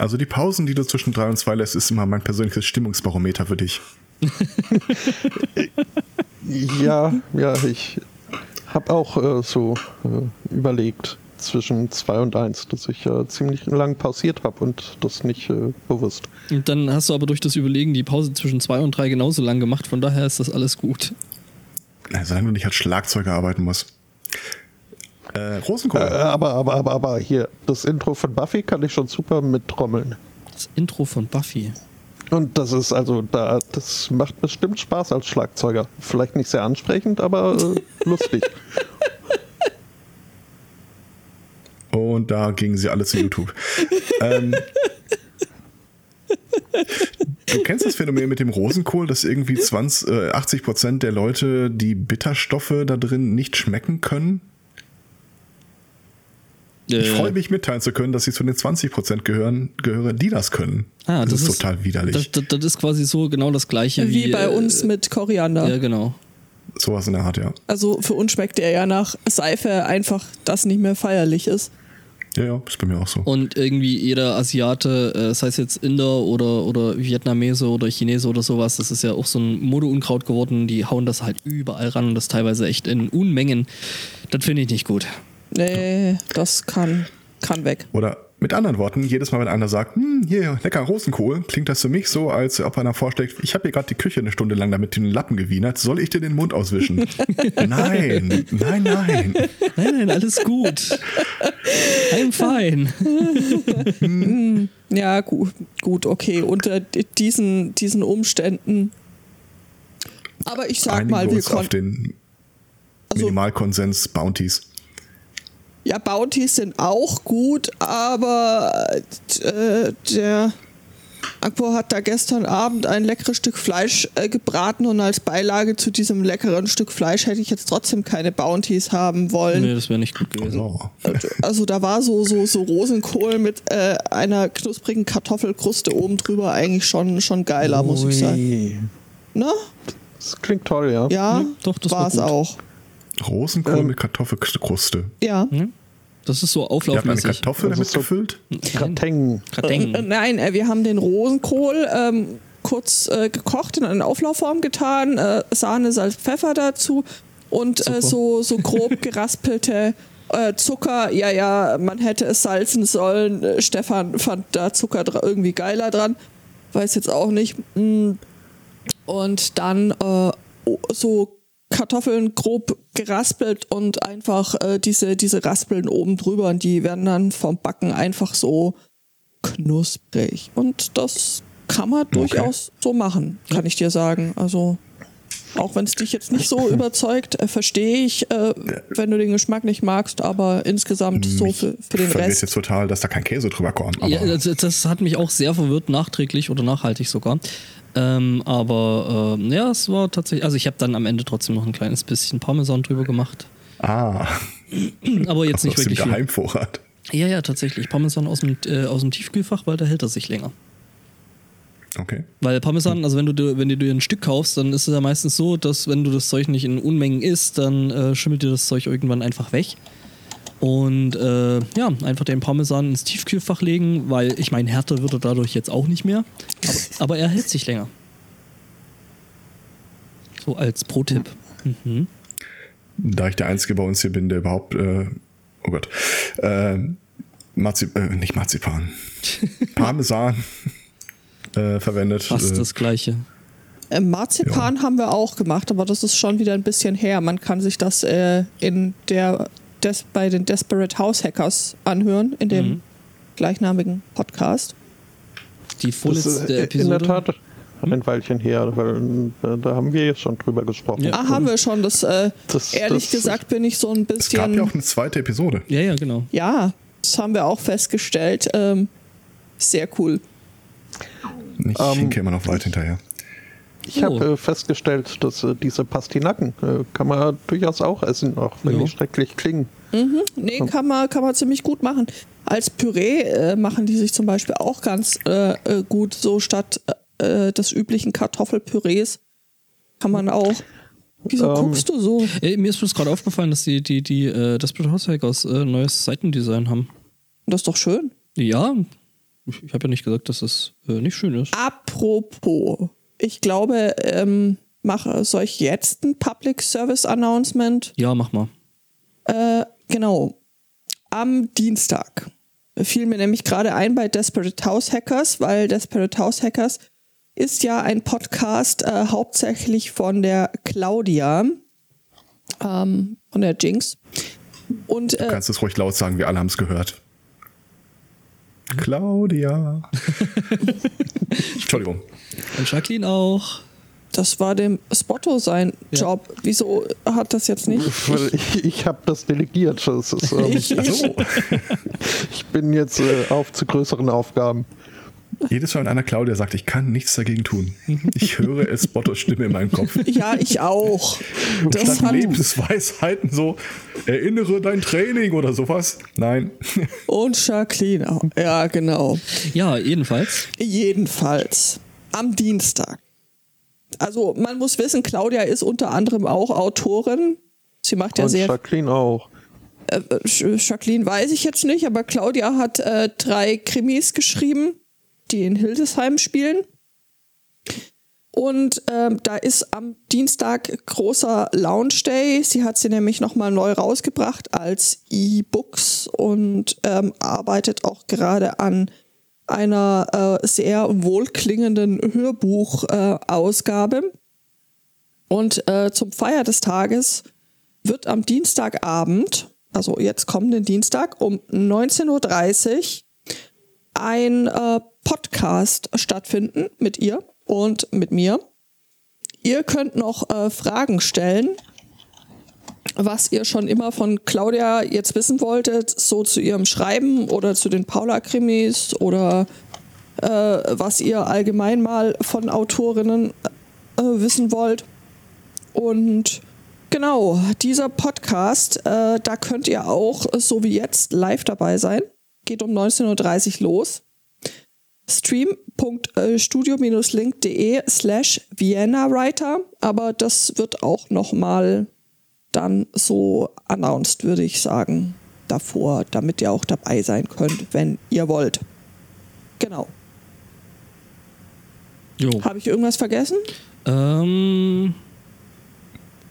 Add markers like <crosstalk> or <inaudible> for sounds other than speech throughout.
Also die Pausen, die du zwischen drei und zwei lässt, ist immer mein persönliches Stimmungsbarometer für dich. <laughs> ja, ja, ich habe auch äh, so äh, überlegt zwischen zwei und eins, dass ich äh, ziemlich lang pausiert habe und das nicht äh, bewusst. Und dann hast du aber durch das Überlegen die Pause zwischen zwei und drei genauso lang gemacht, von daher ist das alles gut. Solange du nicht als Schlagzeuger arbeiten musst. Äh, Rosenkohl. Äh, aber, aber, aber, aber hier, das Intro von Buffy kann ich schon super mittrommeln. Das Intro von Buffy. Und das ist also, da, das macht bestimmt Spaß als Schlagzeuger. Vielleicht nicht sehr ansprechend, aber äh, <laughs> lustig. Und da gingen sie alle zu YouTube. <laughs> ähm, du kennst das Phänomen mit dem Rosenkohl, dass irgendwie 20, äh, 80 Prozent der Leute die Bitterstoffe da drin nicht schmecken können? Ich äh, freue mich mitteilen zu können, dass sie zu den 20 Prozent gehören, gehören, die das können. Ah, das, das ist, ist, total widerlich. Das, das, das, ist quasi so genau das gleiche wie, wie bei äh, uns mit Koriander. Ja, genau. Sowas in der Art, ja. Also für uns schmeckt der ja nach Seife einfach, das nicht mehr feierlich ist. Ja, ja, ist bei mir auch so. Und irgendwie jeder Asiate, äh, sei es jetzt Inder oder, oder Vietnamese oder Chinese oder sowas, das ist ja auch so ein Modeunkraut geworden, die hauen das halt überall ran und das teilweise echt in Unmengen. Das finde ich nicht gut. Nee, das kann, kann weg. Oder mit anderen Worten, jedes Mal, wenn einer sagt, hm, hier, lecker Rosenkohl, klingt das für mich so, als ob einer vorschlägt, ich habe hier gerade die Küche eine Stunde lang damit den Lappen gewienert, soll ich dir den Mund auswischen? <laughs> nein, nein, nein. Nein, nein, alles gut. I'm fine. <laughs> Ja, gut, gut, okay. Unter diesen, diesen Umständen. Aber ich sag Einigen mal, wir, wir konnten. auf den also Minimalkonsens Bounties. Ja, Bounties sind auch gut, aber äh, der Akpo hat da gestern Abend ein leckeres Stück Fleisch äh, gebraten und als Beilage zu diesem leckeren Stück Fleisch hätte ich jetzt trotzdem keine Bounties haben wollen. Nee, das wäre nicht gut gewesen. Oh. Also da war so, so, so Rosenkohl mit äh, einer knusprigen Kartoffelkruste oben drüber eigentlich schon, schon geiler, Ui. muss ich sagen. Na? Das klingt toll, ja. Ja, ja doch, das war es auch. Rosenkohl ähm, mit Kartoffelkruste. Ja. Hm? Das ist so auflaufmäßig. Ihr habt eine Kartoffel damit so gefüllt? Krateng. Krateng. Äh, nein, äh, wir haben den Rosenkohl ähm, kurz äh, gekocht, in eine Auflaufform getan, äh, Sahne, Salz, Pfeffer dazu und äh, so, so grob <laughs> geraspelte äh, Zucker. Ja, ja, man hätte es salzen sollen. Stefan fand da Zucker irgendwie geiler dran. Weiß jetzt auch nicht. Mm. Und dann so Kartoffeln grob geraspelt und einfach äh, diese, diese Raspeln oben drüber und die werden dann vom Backen einfach so knusprig. Und das kann man okay. durchaus so machen, kann ich dir sagen. Also auch wenn es dich jetzt nicht so <laughs> überzeugt, äh, verstehe ich, äh, wenn du den Geschmack nicht magst, aber insgesamt mich so für, für den Rest. jetzt total, dass da kein Käse drüber kommt. Ja, das, das, hat mich auch sehr verwirrt, nachträglich oder nachhaltig sogar. Ähm, aber äh, ja, es war tatsächlich. Also ich habe dann am Ende trotzdem noch ein kleines bisschen Parmesan drüber gemacht. Ah. Aber jetzt nicht aus wirklich. Dem Geheimvorrat. Ja, ja, tatsächlich. Parmesan aus dem, äh, aus dem Tiefkühlfach, weil da hält er sich länger. Okay. Weil Parmesan, also wenn du, wenn du dir ein Stück kaufst, dann ist es ja meistens so, dass wenn du das Zeug nicht in Unmengen isst, dann äh, schimmelt dir das Zeug irgendwann einfach weg. Und äh, ja, einfach den Parmesan ins Tiefkühlfach legen, weil ich meine, härter wird er dadurch jetzt auch nicht mehr. Aber, <laughs> aber er hält sich länger. So als Pro-Tipp. Mhm. Da ich der Einzige bei uns hier bin, der überhaupt, äh, oh Gott, äh, Marzip äh, nicht Marzipan, <laughs> Parmesan äh, verwendet. Fast äh, das Gleiche. Äh, Marzipan ja. haben wir auch gemacht, aber das ist schon wieder ein bisschen her. Man kann sich das äh, in der des, bei den Desperate House Hackers anhören, in dem mhm. gleichnamigen Podcast. Die vorletzte Episode. In der Tat ein Weilchen her, weil äh, da haben wir jetzt schon drüber gesprochen. Ja. Ah, haben wir schon. Das, äh, das ehrlich das, gesagt bin ich so ein bisschen. Es gab ja auch eine zweite Episode. Ja, ja, genau. Ja, das haben wir auch festgestellt. Ähm, sehr cool. Ich ähm, hinke immer noch weit hinterher. Ich oh. habe äh, festgestellt, dass äh, diese Pastinaken äh, kann man durchaus auch essen, auch wenn ja. die schrecklich klingen. Mhm. Nee, kann man, kann man ziemlich gut machen. Als Püree äh, machen die sich zum Beispiel auch ganz äh, äh, gut, so statt des üblichen Kartoffelpürees kann man auch. Wieso ähm, guckst du so? Ey, mir ist bloß gerade aufgefallen, dass die, die, die äh, Desperate Househackers äh, neues Seitendesign haben. Das ist doch schön. Ja, Ich, habe ja nicht gesagt, dass es äh, nicht schön ist. Apropos, ich glaube, ähm, mache, soll ich jetzt ein Public Service Announcement? Ja, mach mal. Äh, genau. Am Dienstag fiel mir nämlich gerade ein bei Desperate House Hackers, weil Desperate House Hackers ist ja ein Podcast äh, hauptsächlich von der Claudia, ähm, von der Jinx. Und Du äh, kannst es ruhig laut sagen, wir alle haben es gehört. Claudia. <laughs> Entschuldigung. Und Jacqueline auch. das war dem Spotto sein Ja. Job. Wieso hat das jetzt nicht? Weil Ich, ich habe das delegiert. Das ist, ähm, Ich, Ach so. <laughs> ich bin jetzt äh, auf zu größeren Aufgaben. Jedes Mal, wenn einer Claudia sagt, ich kann nichts dagegen tun. Ich höre es Spottos Stimme in meinem Kopf. ja, ich auch. Das Statt hat, Lebensweisheiten so, erinnere dein Training oder sowas. Nein. und Jacqueline auch. Ja, genau. Ja, jedenfalls. Jedenfalls am Dienstag. Also man muss wissen, Claudia ist unter anderem auch Autorin. Sie macht ja Und sehr. Jacqueline auch. Äh, Jacqueline weiß ich jetzt nicht, aber Claudia hat äh, drei Krimis geschrieben, die in Hildesheim spielen. Und ähm, da ist am Dienstag großer Launch Day. Sie hat sie nämlich nochmal neu rausgebracht als E-Books und ähm, arbeitet auch gerade an einer äh, sehr wohlklingenden Hörbuchausgabe. Äh, und äh, zum Feier des Tages wird am Dienstagabend, also jetzt kommenden Dienstag um 19.30 Uhr, ein äh, Podcast stattfinden mit ihr und mit mir. Ihr könnt noch äh, Fragen stellen, was ihr schon immer von Claudia jetzt wissen wolltet, so zu ihrem Schreiben oder zu den Paula-Krimis oder äh, was ihr allgemein mal von Autorinnen äh, wissen wollt. Und genau, dieser Podcast, äh, da könnt ihr auch, so wie jetzt, live dabei sein. Geht um 19.30 Uhr los. stream.studio-link.de slash Vienna Writer, aber das wird auch nochmal dann so announced, würde ich sagen, davor, damit ihr auch dabei sein könnt, wenn ihr wollt. Genau. Habe ich irgendwas vergessen? Ähm,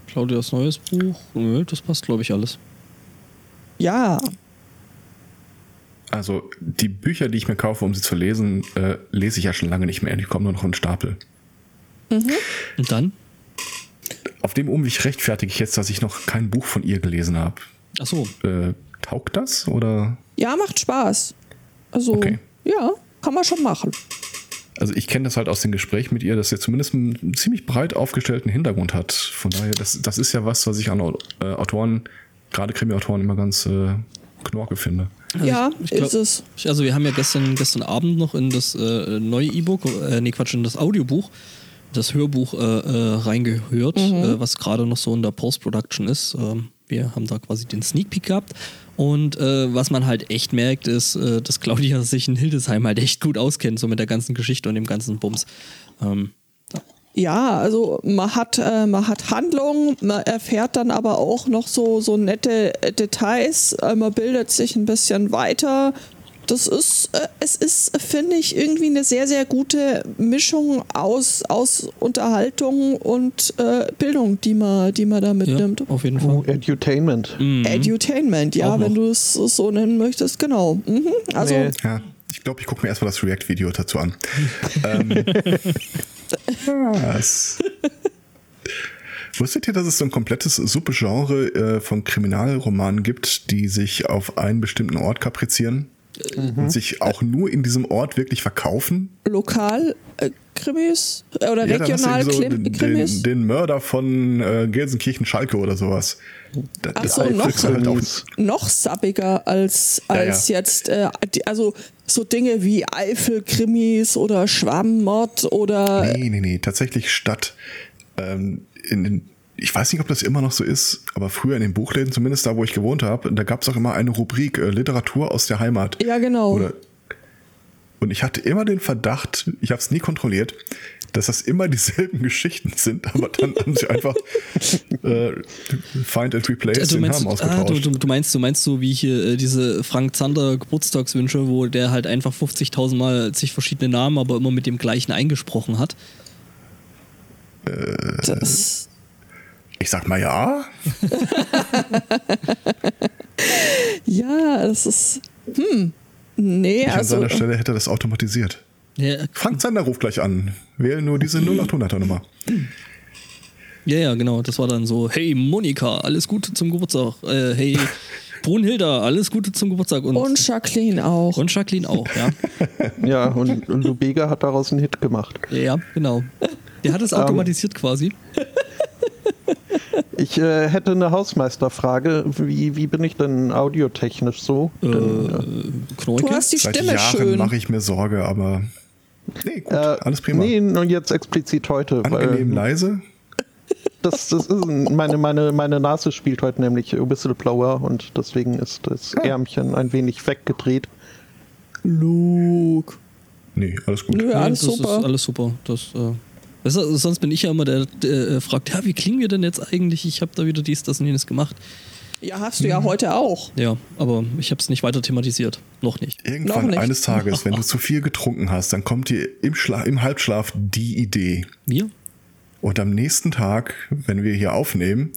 Claudias neues Buch. Nö, das passt, glaube ich, alles. Ja. Also die Bücher, die ich mir kaufe, um sie zu lesen, äh, lese ich ja schon lange nicht mehr. Die kommen nur noch in Stapel. Und dann? Auf dem Umweg rechtfertige ich jetzt, dass ich noch kein Buch von ihr gelesen habe. Ach so. Äh, taugt das oder? Ja, macht Spaß. Also, Okay. ja, kann man schon machen. Also ich kenne das halt aus den Gesprächen mit ihr, dass sie zumindest einen ziemlich breit aufgestellten Hintergrund hat. Von daher, das, das ist ja was, was ich an äh, Autoren, gerade Krimi-Autoren, immer ganz äh, knorke finde. ja, ich glaub- ist es. Ich- Also wir haben ja gestern, gestern Abend noch in das äh, neue E-Book, äh, nee Quatsch, in das Audiobuch, das Hörbuch äh, äh, reingehört, äh, was gerade noch so in der Post-Production ist. Ähm, wir haben da quasi den Sneak Peek gehabt. Und äh, was man halt echt merkt, ist, äh, dass Claudia <laughs> sich in Hildesheim halt echt gut auskennt, so mit der ganzen Geschichte und dem ganzen Bums. Ähm, Ja, also man hat, äh, man hat Handlung, man erfährt dann aber auch noch so, so nette äh, Details, äh, man bildet sich ein bisschen weiter. Das ist, äh, es ist, finde ich, irgendwie eine sehr, sehr gute Mischung aus, aus Unterhaltung und äh, Bildung, die man, die man da ja, mitnimmt. auf jeden Oh, Fall. Edutainment. Mhm. Edutainment, ja, wenn du es so nennen möchtest, genau. Mhm. Also, Nee. Ja, ich glaube, ich gucke mir erstmal das React-Video dazu an. ähm, <laughs> was? Wusstet ihr, dass es so ein komplettes Subgenre äh, von Kriminalromanen gibt, die sich auf einen bestimmten Ort kaprizieren und sich auch nur in diesem Ort wirklich verkaufen? lokal äh, Krimis oder Ja, regional so Klim Krimis. den, den Mörder von äh, Gelsenkirchen-Schalke oder sowas. Da- Ach das so, noch halt noch sappiger als, Ja, als ja. jetzt, äh, die, also so Dinge wie Eifel-Krimis oder Schwammmord oder Nee, nee, nee, tatsächlich statt ähm, in den, ich weiß nicht, ob das immer noch so ist, aber früher in den Buchläden, zumindest da, wo ich gewohnt habe, da gab es auch immer eine Rubrik äh, Literatur aus der Heimat. ja genau. Oder, und ich hatte immer den Verdacht, ich habe es nie kontrolliert, dass das immer dieselben <laughs> Geschichten sind, aber dann haben sie einfach äh, Find and Replace du den meinst, Namen ah, ausgetauscht. du, du, du meinst, du meinst so wie hier äh, diese Frank Zander Geburtstagswünsche, wo der halt einfach 50.000 Mal sich verschiedene Namen, aber immer mit dem gleichen eingesprochen hat. Das, ich sag mal ja. <laughs> ja, das ist. Hm. Nee, Ich an also. seiner Stelle hätte das automatisiert. Ja, Frank Zander ruft gleich an. Wähle nur diese 0800er Nummer. ja, ja, genau. Das war dann so, hey Monika, alles Gute zum Geburtstag. Äh, hey <laughs> Brunhilda, alles Gute zum Geburtstag. Und, Und Jacqueline auch. und Jacqueline auch, ja. <laughs> Ja, und, und Lubega hat daraus einen Hit gemacht. Ja, genau. Der hat es automatisiert quasi. <laughs> <laughs> Ich äh, hätte eine Hausmeisterfrage. Wie, wie bin ich denn audiotechnisch so? Äh, Denn, Knorke. Du hast die Seit Stimme Jahren schön. mache ich mir Sorge, aber nee, gut, äh, alles prima. Nee, nur jetzt explizit heute. Angenehm Weil leise. das, das ist ein- meine, meine, meine Nase spielt heute nämlich Whistleblower und deswegen ist das Ärmchen ein wenig weggedreht. Luke. Nee, alles gut. Nö, Ja, alles das super. ist alles super. Das, äh, weißt du, sonst bin ich ja immer der, der äh, fragt, ja, wie klingen wir denn jetzt eigentlich? Ich habe da wieder dies, das und jenes gemacht. Ja, hast du ja heute auch. Ja, aber ich habe es nicht weiter thematisiert. Noch nicht. Irgendwann Noch nicht. eines Tages, wenn du <laughs> zu viel getrunken hast, dann kommt dir im, Schla im Halbschlaf die Idee. Wir? Und am nächsten Tag, wenn wir hier aufnehmen,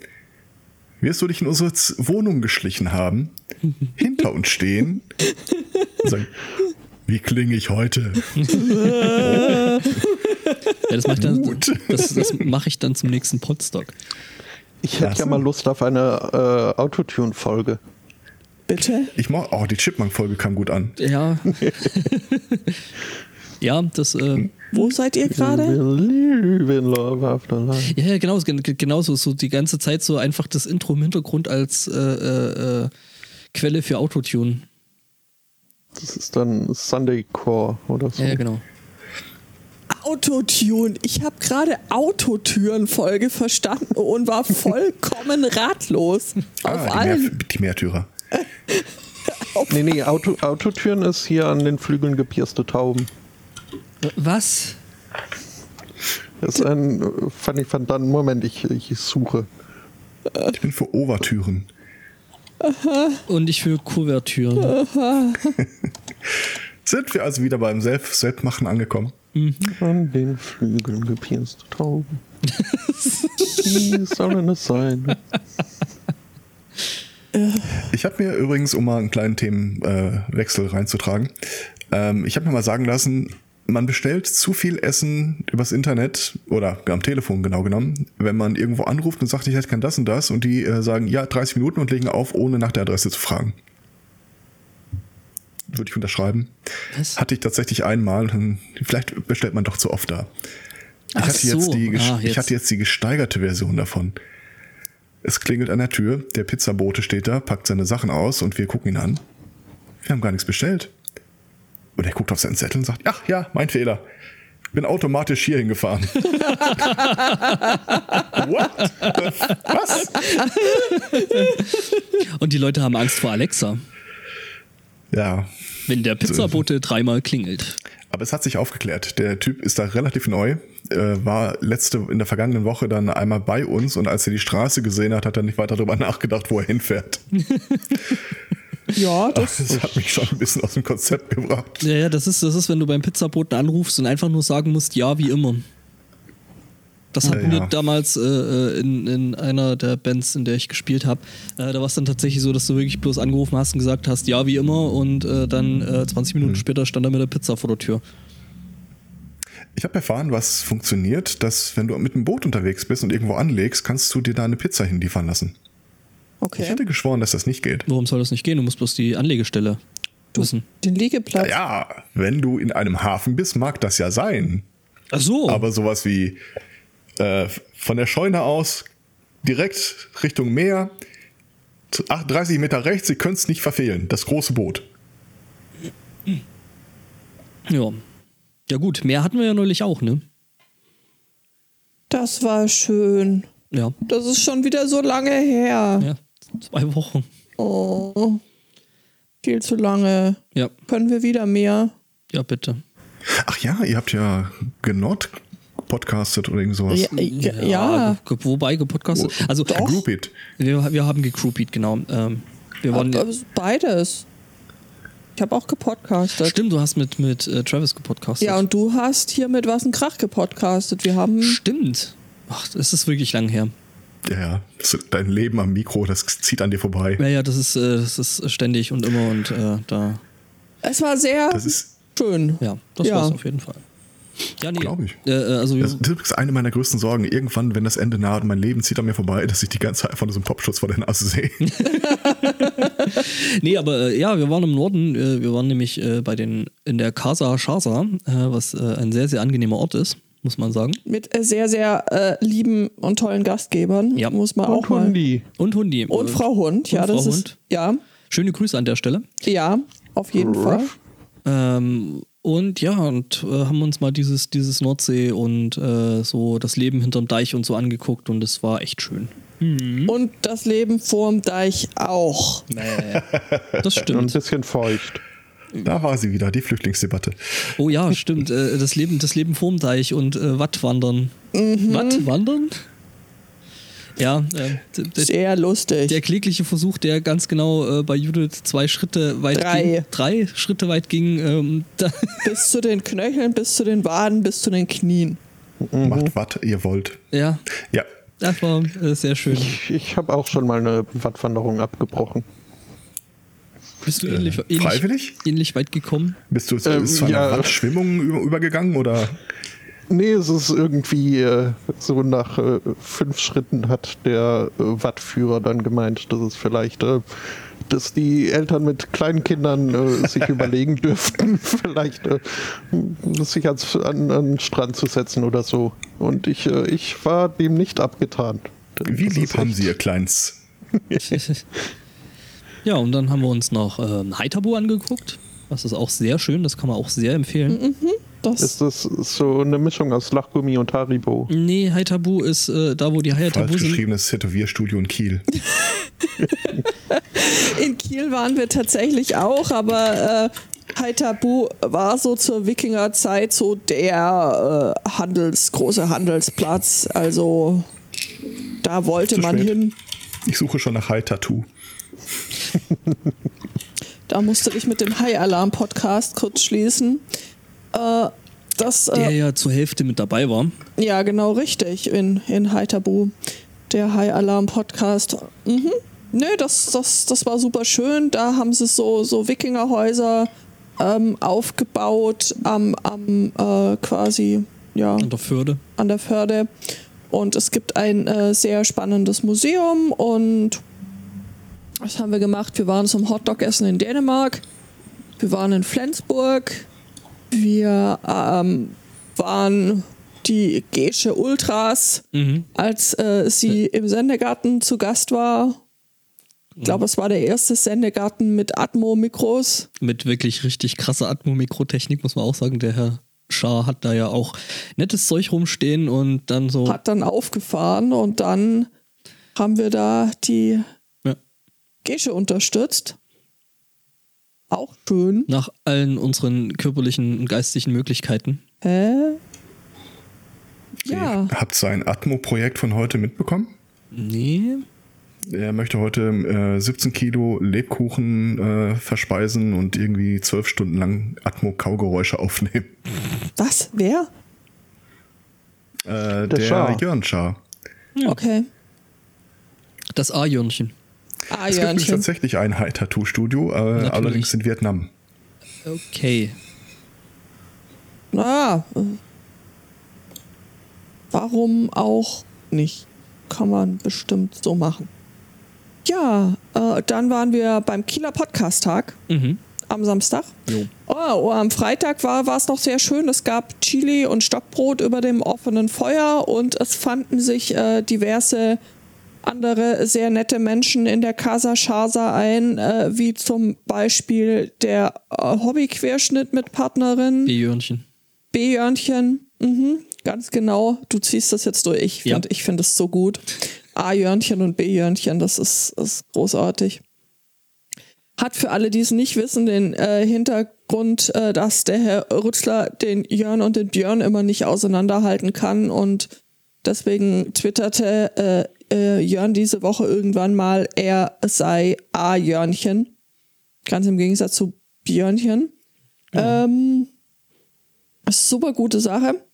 wirst du dich in unsere Z- Wohnung geschlichen haben, <laughs> hinter uns stehen und sagen, wie klinge ich heute? <laughs> Ja, das mache ich, dann- das, das mach ich dann zum nächsten Podstock. Ich hätte ja mal Lust auf eine äh, Autotune-Folge. Bitte? Ich mag, oh, die Chipmunk-Folge kam gut an. Ja. <laughs> ja, das, äh, Wo seid ihr gerade? Ja, ja, genau, gen- genauso, so die ganze Zeit so einfach das Intro im Hintergrund als äh, äh, äh, Quelle für Autotune. Das ist dann Sunday Core oder so. Ja, genau. Autotune. Ich habe gerade Autotüren-Folge verstanden und war <laughs> vollkommen ratlos. Auf Ah, die, allen. Mehr, die Märtyrer. <laughs> Nee, nee, Auto, Autotüren ist hier an den Flügeln gepierste Tauben. Was? Das ist ein äh, Funny Van Dann. Moment, ich, ich suche. Ich bin für Overtüren. Und ich für Kuvertüren. <laughs> Sind wir also wieder beim Self Selbstmachen angekommen? An den Flügeln gepierste Tauben. Wie sollen es sein? <laughs> Ich habe mir übrigens, um mal einen kleinen Themenwechsel reinzutragen, ähm, ich habe mir mal sagen lassen, man bestellt zu viel Essen übers Internet oder am Telefon genau genommen, wenn man irgendwo anruft und sagt, ich hätte gern das und das und die äh, sagen, ja, 30 Minuten und legen auf, ohne nach der Adresse zu fragen. Würde ich unterschreiben. Was? Hatte ich tatsächlich einmal. Vielleicht bestellt man doch zu oft da. Ich, Ach hatte jetzt so. die, ges- Ah, ich jetzt. hatte jetzt die gesteigerte Version davon. Es klingelt an der Tür, der Pizzabote steht da, packt seine Sachen aus und wir gucken ihn an. Wir haben gar nichts bestellt. Und er guckt auf seinen Zettel und sagt, ach ja, mein Fehler. Bin automatisch hier hingefahren. <laughs> What? Was? Und die Leute haben Angst vor Alexa, Ja, wenn der Pizzabote dreimal klingelt. Aber es hat sich aufgeklärt. Der Typ ist da relativ neu, äh, war letzte in der vergangenen Woche dann einmal bei uns und als er die Straße gesehen hat, hat er nicht weiter darüber <laughs> nachgedacht, wo er hinfährt. Ja, das. Das hat mich schon ein bisschen aus dem Konzept gebracht. Ja, ja, das ist, das ist, wenn du beim Pizzaboten anrufst und einfach nur sagen musst, ja, wie immer. Das hatten Ja, ja. wir damals äh, äh, in, in einer der Bands, in der ich gespielt habe. Äh, da war es dann tatsächlich so, dass du wirklich bloß angerufen hast und gesagt hast, ja, wie immer. Und äh, dann äh, 20 Hm. Minuten später stand er mit der Pizza vor der Tür. Ich habe erfahren, was funktioniert, dass wenn du mit dem Boot unterwegs bist und irgendwo anlegst, kannst du dir da eine Pizza hinliefern lassen. Ich Okay. hätte geschworen, dass das nicht geht. Warum soll das nicht gehen? Du musst bloß die Anlegestelle wissen. Den Liegeplatz. Ja, wenn du in einem Hafen bist, mag das ja sein. Ach so. Aber sowas wie äh, von der Scheune aus direkt Richtung Meer, zu- ach, 30 Meter rechts, sie können es nicht verfehlen. Das große Boot. ja. Ja gut, mehr hatten wir ja neulich auch, ne? Das war schön. Ja. Das ist schon wieder so lange her. Ja. Zwei Wochen. Oh. Viel zu lange. Ja. Können wir wieder mehr? Ja, bitte. Ach ja, ihr habt ja gepodcastet oder irgend sowas? Ja, ja, ja. wobei gepodcastet. Also Doch. Wir, wir haben gegroupied, genau. Ähm, wir waren, Aber beides. Ich habe auch gepodcastet. stimmt, du hast mit, mit äh, Travis gepodcastet. Ja, und du hast hier mit Was ein Krach gepodcastet. Wir haben. Stimmt. Ach, das ist wirklich lang her. Ja, ja. Dein Leben am Mikro, das zieht an dir vorbei. Ja, ja, das ist, äh, das ist ständig und immer und äh, da. Es war sehr Das ist, schön. Ja, das Ja. war's auf jeden Fall. Ja, nee. Glaub ich. Äh, äh, also das ist übrigens eine meiner größten Sorgen. Irgendwann, wenn das Ende naht und mein Leben zieht an mir vorbei, dass ich die ganze Zeit einfach nur so einen Popschutz vor der Nase sehe. <laughs> nee, aber äh, ja, wir waren im Norden. Äh, wir waren nämlich äh, bei den in der Casa Shasa, äh, was äh, ein sehr, sehr angenehmer Ort ist, muss man sagen. Mit äh, sehr, sehr äh, lieben und tollen Gastgebern. Ja. Muss man Und auch mal. Hundi. Und Hundi. Und Äh, Frau Hund. Ja, und das Frau ist. Hund. Ja, Schöne Grüße an der Stelle. ja, auf jeden Ruff. Fall. Ähm, und ja, und äh, haben uns mal dieses, dieses Nordsee und äh, so das Leben hinterm Deich und so angeguckt und es war echt schön. Und das Leben vorm Deich auch. Das Und ein stimmt. bisschen feucht. Da war sie wieder, die Flüchtlingsdebatte. Oh ja, stimmt. Äh, das Leben, das Leben vorm Deich und äh, Wattwandern. Wattwandern? Ja, äh, d- d- Sehr lustig. der klägliche Versuch, der ganz genau äh, bei Judith zwei Schritte weit Drei. ging. Drei Schritte weit ging. Ähm, <laughs> bis zu den Knöcheln, bis zu den Waden, bis zu den Knien. Macht, was ihr wollt. ja, Ja, das war äh, sehr schön. Ich, ich habe auch schon mal eine Wattwanderung abgebrochen. Bist du Äh, ähnlich, ähnlich, freiwillig? ähnlich weit gekommen? Bist du Ähm, zu einer ja. Wandschwimmung über, übergegangen oder? Nee, es ist irgendwie äh, so nach äh, fünf Schritten hat der äh, Wattführer dann gemeint, dass es vielleicht, äh, dass die Eltern mit kleinen Kindern äh, sich <laughs> überlegen dürften, <laughs> vielleicht äh, sich ans, an, an den Strand zu setzen oder so. Und ich, äh, ich war dem nicht abgetan. Wie lieb haben echt- sie ihr Kleins? <laughs> ja, und dann haben wir uns noch ähm, Haithabu angeguckt. Das ist auch sehr schön, das kann man auch sehr empfehlen. Das Ist das so eine Mischung aus Lachgummi und Haribo? Nee, Haithabu ist äh, da, wo die Haithabu Falsch sind. geschriebenes Tätowierstudio in Kiel. <laughs> in Kiel waren wir tatsächlich auch, aber äh, Haithabu war so zur Wikingerzeit so der äh, Handels, große Handelsplatz. Also da wollte man spät. hin. Ich suche schon nach High Tattoo. Da musste ich mit dem High Alarm Podcast kurz schließen. Äh, das, Der äh, ja zur Hälfte mit dabei war. ja, genau richtig, in, in Haithabu. Der High Alarm Podcast. Mhm. Nö, das, das, das war super schön. Da haben sie so, so Wikingerhäuser ähm, aufgebaut am, am äh, quasi, ja, An der Förde. an der Förde. Und es gibt ein äh, sehr spannendes Museum und was haben wir gemacht? Wir waren zum Hotdog-Essen in Dänemark. Wir waren in Flensburg. Wir ähm, waren die Gesche Ultras, Mhm. als äh, sie im Sendegarten zu Gast war. Ich glaube, es war der erste Sendegarten mit Atmo-Mikros. Mit wirklich richtig krasser Atmo-Mikrotechnik, muss man auch sagen. Der Herr Schar hat da ja auch nettes Zeug rumstehen und dann so. Hat dann aufgefahren und dann haben wir da die Ja, Gesche unterstützt. Auch schön. nach allen unseren körperlichen und geistlichen Möglichkeiten. Hä? Ja. Ihr habt sein Atmo-Projekt von heute mitbekommen? Nee. Er möchte heute äh, 17 Kilo Lebkuchen äh, verspeisen und irgendwie zwölf Stunden lang Atmo-Kaugeräusche aufnehmen. Was? Wer? Äh, der Schar. Jörn Schar. Okay. Das A-Jörnchen. Ah, Es gibt tatsächlich ein High-Tattoo-Studio, äh, allerdings in Vietnam. Okay. Na, äh, warum auch nicht? Kann man bestimmt so machen. Ja, äh, dann waren wir beim Kieler Podcast-Tag Mhm. am Samstag. Jo. Oh, oh, am Freitag war war es noch sehr schön. Es gab Chili und Stockbrot über dem offenen Feuer und es fanden sich äh, diverse andere sehr nette Menschen in der Casa Shasa ein, äh, wie zum Beispiel der äh, Hobbyquerschnitt mit Partnerin B-Jörnchen. B-Jörnchen. Mhm, ganz genau. Du ziehst das jetzt durch. Ich Ja. finde ich find es so gut. A-Jörnchen und B-Jörnchen, das ist, ist großartig. hat für alle, die es nicht wissen, den äh, Hintergrund, äh, dass der Herr Rützler den Jörn und den Björn immer nicht auseinanderhalten kann und deswegen twitterte äh, äh, Jörn diese Woche irgendwann mal, er sei A-Jörnchen. Ganz im Gegensatz zu Björnchen. Ja. Ähm, super gute Sache.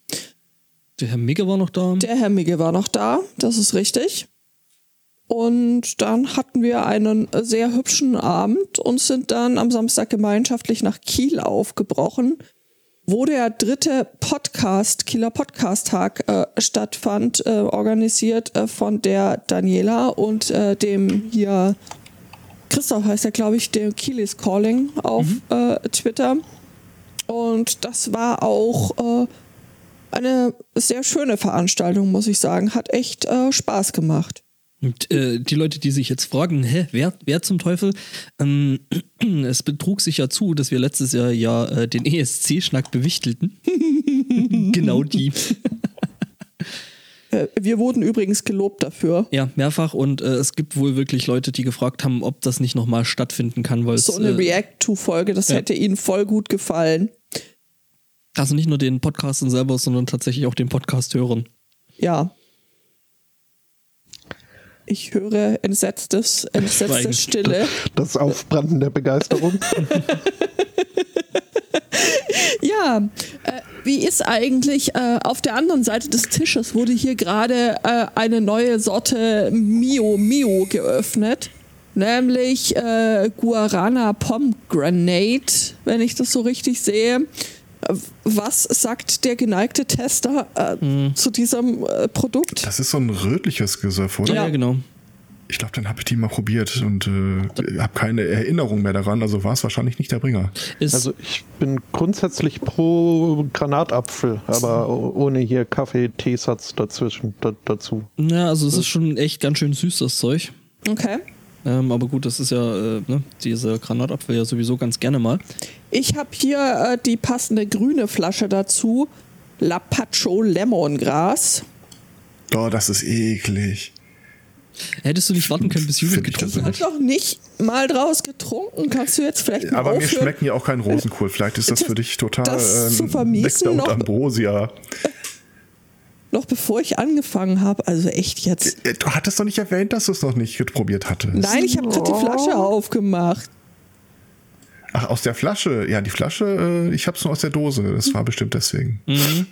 Der Herr Migge war noch da. Der Herr Migge war noch da, das ist richtig. Und dann hatten wir einen sehr hübschen Abend und sind dann am Samstag gemeinschaftlich nach Kiel aufgebrochen, wo der dritte Podcast, Kieler Podcast Tag äh, stattfand, äh, organisiert äh, von der Daniela und äh, dem hier Christoph heißt er, glaube ich, der Kiel is Calling auf mhm. Äh, Twitter. Und das war auch äh, eine sehr schöne Veranstaltung, muss ich sagen. Hat echt Spaß gemacht. Und äh, die Leute, die sich jetzt fragen, hä, wer, wer zum Teufel? Ähm, <clears throat> es betrug sich ja zu, dass wir letztes Jahr ja äh, den ESC-Schnack bewichtelten. <laughs> genau die. Äh, wir wurden übrigens gelobt dafür. Ja, mehrfach. Und äh, es gibt wohl wirklich Leute, die gefragt haben, ob das nicht nochmal stattfinden kann. Weil so eine äh, React-to-Folge, das ja. hätte ihnen voll gut gefallen. Also nicht nur den Podcastern selber, sondern tatsächlich auch den Podcast-Hörern. Ja, ich höre entsetztes, entsetzte Stille. Das Aufbranden der Begeisterung. <laughs> ja, äh, wie ist eigentlich äh, auf der anderen Seite des Tisches wurde hier gerade äh, eine neue Sorte Mio Mio geöffnet, nämlich äh, Guarana Pomegranate, wenn ich das so richtig sehe. Was sagt der geneigte Tester äh, hm. zu diesem äh, Produkt? Das ist so ein rötliches Gesöff, oder? Ja, genau. Ich glaube, dann habe ich die mal probiert und äh, habe keine Erinnerung mehr daran. Also war es wahrscheinlich nicht der Bringer. Ist also ich bin grundsätzlich pro Granatapfel, aber ohne hier Kaffee-Teesatz dazwischen da, dazu. Ja, also es ist schon echt ganz schön süß das Zeug. Okay. Ähm, aber gut, das ist ja äh, ne, diese Granatapfel ja sowieso ganz gerne mal. Ich habe hier äh, die passende grüne Flasche dazu. Lapacho Lemongras. Oh, das ist eklig. Hättest du nicht warten können, bis Judith getrunken hat? Ich habe doch nicht mal draus getrunken. Kannst du jetzt vielleicht mal Aber aufhören? mir schmecken ja auch kein Rosenkohl. Vielleicht ist das, das für dich total das ähm, zu vermiesen, und Ambrosia. <laughs> Noch bevor ich angefangen habe, also echt jetzt. Äh, du hattest doch nicht erwähnt, dass du es noch nicht probiert hattest. Nein, ich habe gerade die Flasche aufgemacht. Ach, aus der Flasche. Ja, die Flasche, äh, ich habe es nur aus der Dose. Das war bestimmt deswegen. Mhm.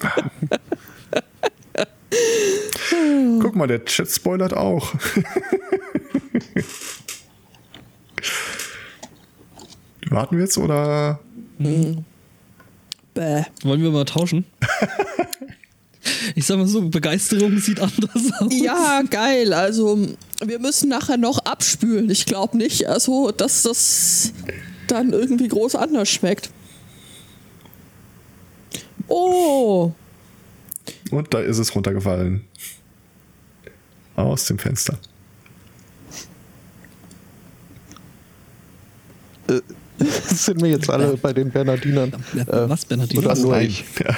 <laughs> Guck mal, der Chat spoilert auch. <laughs> Warten wir jetzt oder? Hm. Bäh. Wollen wir mal tauschen? <laughs> ich sag mal so, Begeisterung sieht anders aus. Ja, geil. Also, wir müssen nachher noch abspülen. Ich glaube nicht, also, dass das dann irgendwie groß anders schmeckt. Oh. Und da ist es runtergefallen. Aus dem Fenster. Äh, sind wir jetzt alle bei den Bernardinern? Äh, Was, Bernardiner? Oder nur ich? Ja.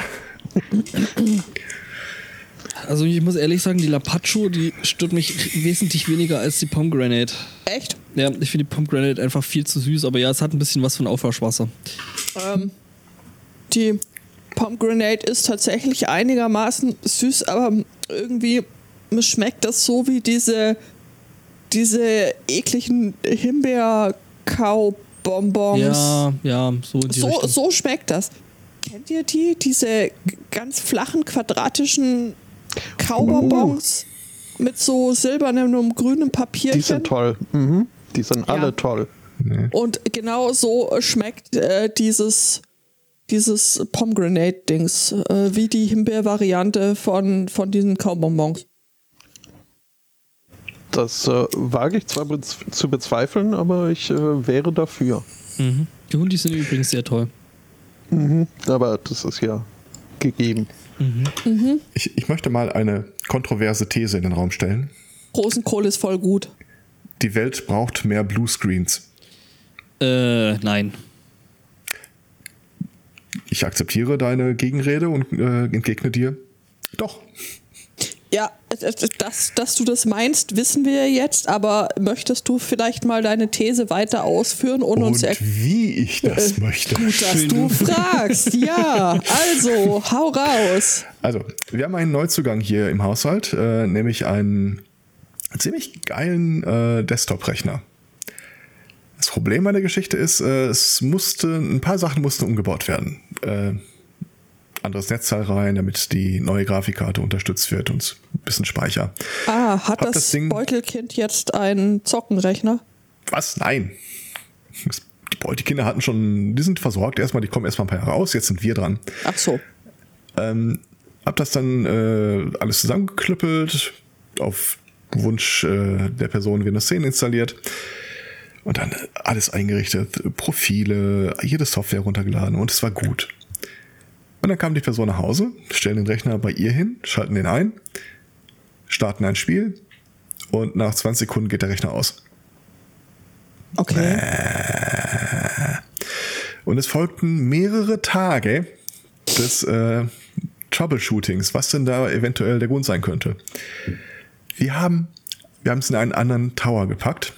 <laughs> Also ich muss ehrlich sagen, die Lapacho, die stört mich wesentlich weniger als die Pomegranate. Echt? Ja, ich finde die Pomegranate einfach viel zu süß, aber ja, es hat ein bisschen was von Aufwaschwasser. Ähm, die Pomegranate ist tatsächlich einigermaßen süß, aber irgendwie schmeckt das so wie diese, diese ekligen Himbeer-Kaubonbons. Ja, ja, so in die so, so schmeckt das. Kennt ihr die? Diese ganz flachen, quadratischen Kaubonbons uh. mit so silbernem und grünem Papier. Die sind toll. Mhm. Die sind ja. alle toll. Und genau so schmeckt äh, dieses dieses Pomegranate-Dings, äh, wie die Himbeer-Variante von, von diesen Kaubonbons. Das äh, wage ich zwar bez zu bezweifeln, aber ich äh, wäre dafür. Mhm. Die Hundis sind übrigens sehr toll. Mhm. Aber das ist ja gegeben. Mhm. Mhm. Ich, ich möchte mal eine kontroverse These in den Raum stellen. Rosenkohl ist voll gut. Die Welt braucht mehr Bluescreens. Äh, nein. Ich akzeptiere deine Gegenrede und äh, entgegne dir. Doch. Ja, dass, dass du das meinst, wissen wir jetzt, aber möchtest du vielleicht mal deine These weiter ausführen und, Und uns wie ich das Äh, möchte. Gut, dass du fragst. Ja, also, hau raus. Also, wir haben einen Neuzugang hier im Haushalt, äh, nämlich einen ziemlich geilen äh, Desktop-Rechner. Das Problem bei der Geschichte ist, äh, es musste, ein paar Sachen mussten umgebaut werden. Anderes Netzteil rein, damit die neue Grafikkarte unterstützt wird und ein bisschen Speicher. Ah, hat das, das Ding- Beutelkind jetzt einen Zockenrechner? Was? Nein. Die Beutekinder hatten schon, die sind versorgt erstmal, die kommen erstmal ein paar Jahre raus, jetzt sind wir dran. Ach so. Hab das dann äh, alles zusammengeklüppelt, auf Wunsch äh, der Person Windows 10 installiert und dann alles eingerichtet, Profile, jede Software runtergeladen und es war gut. Und dann kam die Person nach Hause, stellen den Rechner bei ihr hin, schalten den ein, starten ein Spiel und nach 20 Sekunden geht der Rechner aus. Okay. Und es folgten mehrere Tage des äh, Troubleshootings, was denn da eventuell der Grund sein könnte. Wir haben wir haben es in einen anderen Tower gepackt,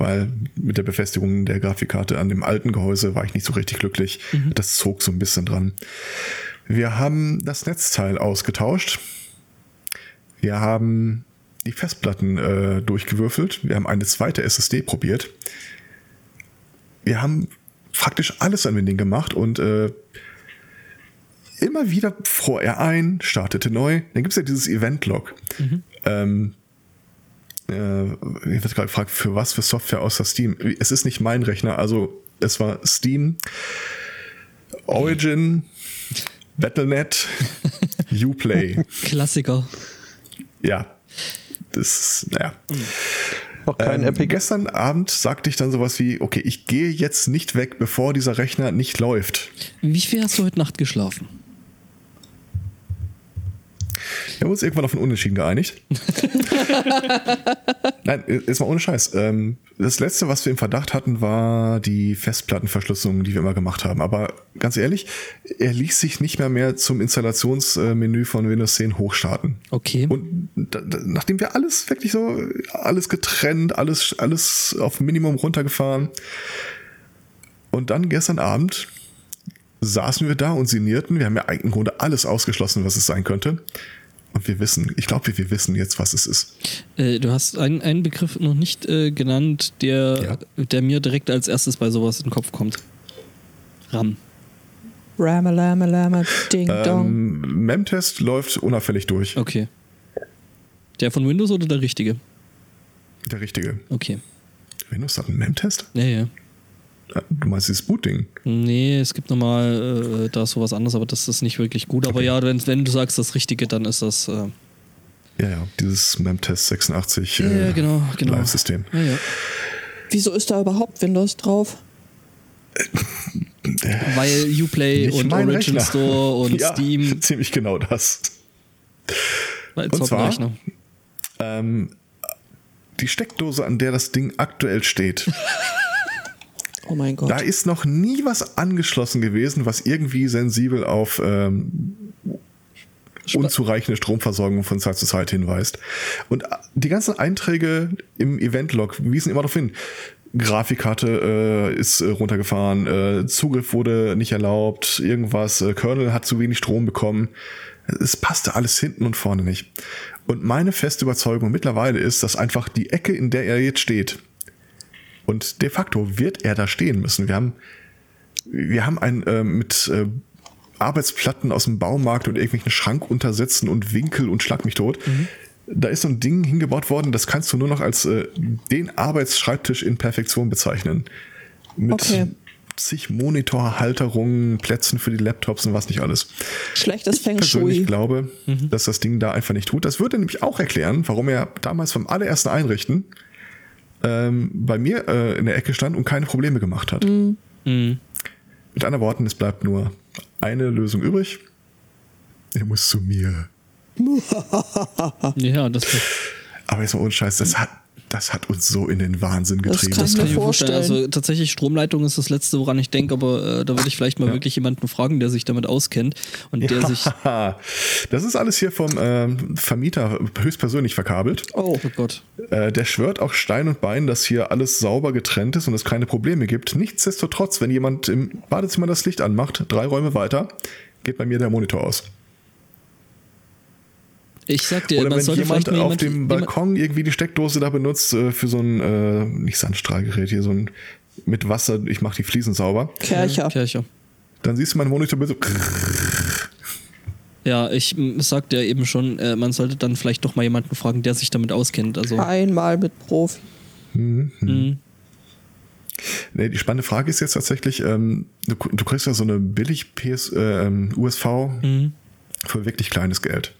weil mit der Befestigung der Grafikkarte an dem alten Gehäuse war ich nicht so richtig glücklich. Das zog so ein bisschen dran. Wir haben das Netzteil ausgetauscht. Wir haben die Festplatten äh, durchgewürfelt. Wir haben eine zweite SSD probiert. Wir haben praktisch alles an dem Ding gemacht und äh, immer wieder fror er ein, startete neu. Dann gibt es ja dieses Event-Log. Ähm, äh, ich wird gerade gefragt, für was für Software außer Steam? Es ist nicht mein Rechner, also es war Steam, Origin, Battle.net, <laughs> Uplay. Klassiker. Ja, das, naja. Noch kein Ähm, Epic. gestern Abend sagte ich dann sowas wie, okay, ich gehe jetzt nicht weg, bevor dieser Rechner nicht läuft. Wie viel hast du heute Nacht geschlafen? Wir haben uns irgendwann auf ein Unentschieden geeinigt. <laughs> Nein, ist mal ohne Scheiß. Ähm, Das letzte, was wir im Verdacht hatten, war die Festplattenverschlüsselung, die wir immer gemacht haben. Aber ganz ehrlich, er ließ sich nicht mehr mehr zum Installationsmenü von Windows 10 hochstarten. Okay. Und nachdem wir alles wirklich so, alles getrennt, alles, alles auf Minimum runtergefahren. Und dann gestern Abend saßen wir da und sinnierten. Wir haben ja im Grunde alles ausgeschlossen, was es sein könnte. Und wir wissen, ich glaube, wir wissen jetzt, was es ist. Äh, du hast einen, einen Begriff noch nicht äh, genannt, der, der mir direkt als erstes bei sowas in den Kopf kommt. RAM. Rama, lama, lama, ding, dong. Ähm, Memtest läuft unauffällig durch. Okay. Der von Windows oder der richtige? Der richtige. Okay. Windows hat einen Memtest? Ja, ja. Du meinst dieses Bootding? Nee, es gibt nochmal äh, da sowas anderes, aber das ist nicht wirklich gut. Aber ja, wenn, wenn du sagst das Richtige, dann ist das. Äh, Ja, ja, dieses Memtest 86 ja, äh, genau, genau. Live-System. Ja, ja. Wieso ist da überhaupt Windows drauf? <laughs> Weil Uplay Nicht und Origin Rechner. Store und <laughs> ja, Steam. Ziemlich genau das. Weil Und zwar-. Ähm, die Steckdose, an der das Ding aktuell steht, <laughs> Oh mein Gott. da ist noch nie was angeschlossen gewesen, was irgendwie sensibel auf ähm, unzureichende Stromversorgung von Zeit zu Zeit hinweist. Und die ganzen Einträge im Event-Log wiesen immer darauf hin. Grafikkarte äh, ist äh, runtergefahren, äh, Zugriff wurde nicht erlaubt, irgendwas, äh, Kernel hat zu wenig Strom bekommen. Es passte alles hinten und vorne nicht. Und meine feste Überzeugung mittlerweile ist, dass einfach die Ecke, in der er jetzt steht, und de facto wird er da stehen müssen. Wir haben, wir haben ein äh, mit äh, Arbeitsplatten aus dem Baumarkt und irgendwelchen Schrankuntersätzen und Winkel und schlag mich tot. Da ist so ein Ding hingebaut worden, das kannst du nur noch als äh, den Arbeitsschreibtisch in Perfektion bezeichnen. Mit Okay. zig Monitorhalterungen, Plätzen für die Laptops und was nicht alles. Schlechtes Feng Persönlich Shui. glaube, dass das Ding da einfach nicht tut. Das würde nämlich auch erklären, warum er damals vom allerersten Einrichten ähm, bei mir äh, in der Ecke stand und keine Probleme gemacht hat. Mhm. Mit anderen Worten, es bleibt nur eine Lösung übrig. Er muss zu mir. <laughs> Ja, das Aber jetzt mal ohne Scheiß, das hat, das hat uns so in den Wahnsinn Das getrieben. kann Das ich kann mir ich mir vorstellen. vorstellen. Also tatsächlich Stromleitung ist das Letzte, woran ich denke, aber äh, da würde ich vielleicht mal Ja. wirklich jemanden fragen, der sich damit auskennt und der sich. <laughs> das ist alles hier vom ähm, Vermieter höchstpersönlich verkabelt. Oh, Oh Gott. Äh, der schwört auch Stein und Bein, dass hier alles sauber getrennt ist und es keine Probleme gibt. Nichtsdestotrotz, wenn jemand im Badezimmer das Licht anmacht, drei Räume weiter, geht bei mir der Monitor aus. Ich sag dir, Oder man wenn sollte jemand auf jemand, dem Balkon irgendwie die Steckdose da benutzt äh, für so ein, äh, nicht Sandstrahlgerät, hier so ein mit Wasser, ich mache die Fliesen sauber, Kercher. Kirche. dann siehst du meinen Monitor so. Ja, ich sagte ja eben schon, äh, man sollte dann vielleicht doch mal jemanden fragen, der sich damit auskennt. Also, Einmal mit Profi. mh, Nee, die spannende Frage ist jetzt tatsächlich, ähm, du, du kriegst ja so eine billig PS, äh, ähm, USV Mhm. für wirklich kleines Geld.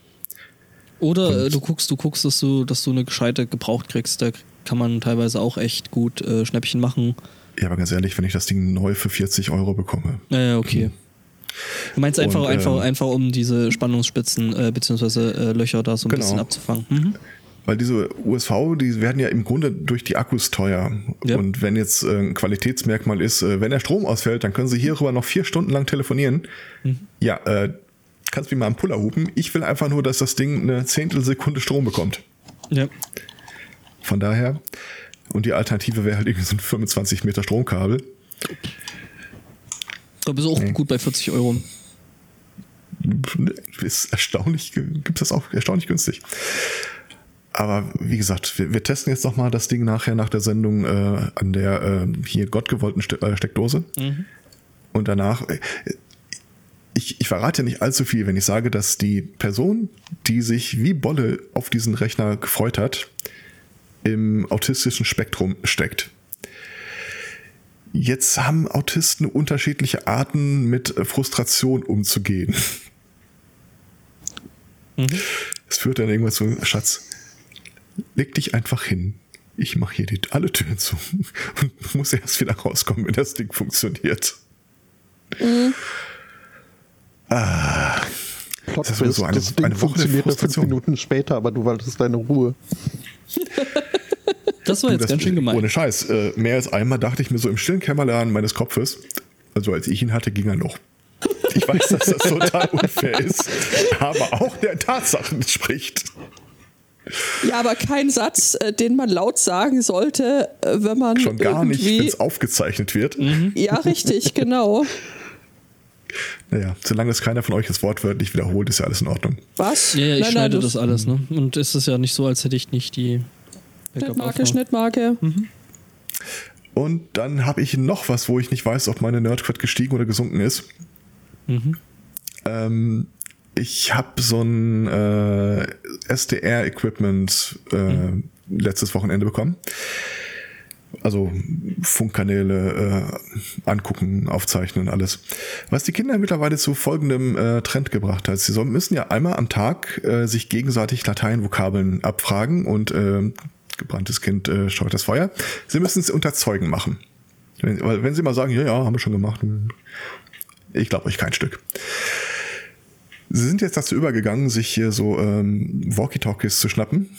Oder äh, du guckst, du guckst, dass du, dass du eine gescheite gebraucht kriegst. Da kann man teilweise auch echt gut äh, Schnäppchen machen. Ja, aber ganz ehrlich, wenn ich das Ding neu für 40 Euro bekomme, Naja, okay. Du meinst einfach, Und, einfach, ähm, einfach, um diese Spannungsspitzen äh, beziehungsweise äh, Löcher da so ein Genau. bisschen abzufangen. Mhm. Weil diese USV, die werden ja im Grunde durch die Akkus teuer. Ja. Und wenn jetzt äh, ein Qualitätsmerkmal ist, äh, wenn der Strom ausfällt, dann können sie hierüber noch vier Stunden lang telefonieren. Ja, äh, kannst mich mal am Puller hupen. Ich will einfach nur, dass das Ding eine Zehntelsekunde Strom bekommt. Ja. Von daher. Und die Alternative wäre halt irgendwie so ein 25 Meter Stromkabel. Da bist du auch gut bei 40 Euro. Ist erstaunlich, gibt es auch erstaunlich günstig. Aber wie gesagt, wir, wir testen jetzt noch mal das Ding nachher nach der Sendung äh, an der äh, hier gottgewollten Ste äh, Steckdose. Und danach, äh, ich, ich verrate ja nicht allzu viel, wenn ich sage, dass die Person, die sich wie Bolle auf diesen Rechner gefreut hat, im autistischen Spektrum steckt. Jetzt haben Autisten unterschiedliche Arten, mit Frustration umzugehen. Es führt dann irgendwann zu, Schatz, leg dich einfach hin. Ich mache hier die, alle Türen zu <laughs> und muss erst wieder rauskommen, wenn das Ding funktioniert. Plot Das ist so eine- das Ding eine Woche fünf. Minuten später, aber du wolltest deine Ruhe. <laughs> Das war Du, jetzt das- ganz schön gemein. Ohne Scheiß. Äh, mehr als einmal dachte ich mir so im stillen Kämmerlein meines Kopfes, also als ich ihn hatte, ging er noch. Ich weiß, dass das total <laughs> unfair ist, aber auch der Tatsachen entspricht. Ja, aber kein Satz, äh, den man laut sagen sollte, äh, wenn man Schon gar nicht, wenn es aufgezeichnet wird. ja, richtig, <laughs> genau. Naja, solange es keiner von euch das wortwörtlich wiederholt, ist ja alles in Ordnung. Was? Ja, ja, ich Nein, schneide nein, das alles, ne? Und es ist ja nicht so, als hätte ich nicht die Schnittmarke, Schnittmarke. Und dann habe ich noch was, wo ich nicht weiß, ob meine Nerdcred gestiegen oder gesunken ist. Ähm, ich habe so ein äh, SDR-Equipment äh, letztes Wochenende bekommen. Also Funkkanäle äh, angucken, aufzeichnen, alles. Was die Kinder mittlerweile zu folgendem äh, Trend gebracht hat. Sie sollen, müssen ja einmal am Tag äh, sich gegenseitig Lateinvokabeln abfragen und äh, gebranntes Kind äh, scheut das Feuer. Sie müssen es unter Zeugen machen. Wenn, weil wenn sie mal sagen, ja, ja, haben wir schon gemacht, ich glaube euch kein Stück. Sie sind jetzt dazu übergegangen, sich hier so ähm, Walkie-Talkies zu schnappen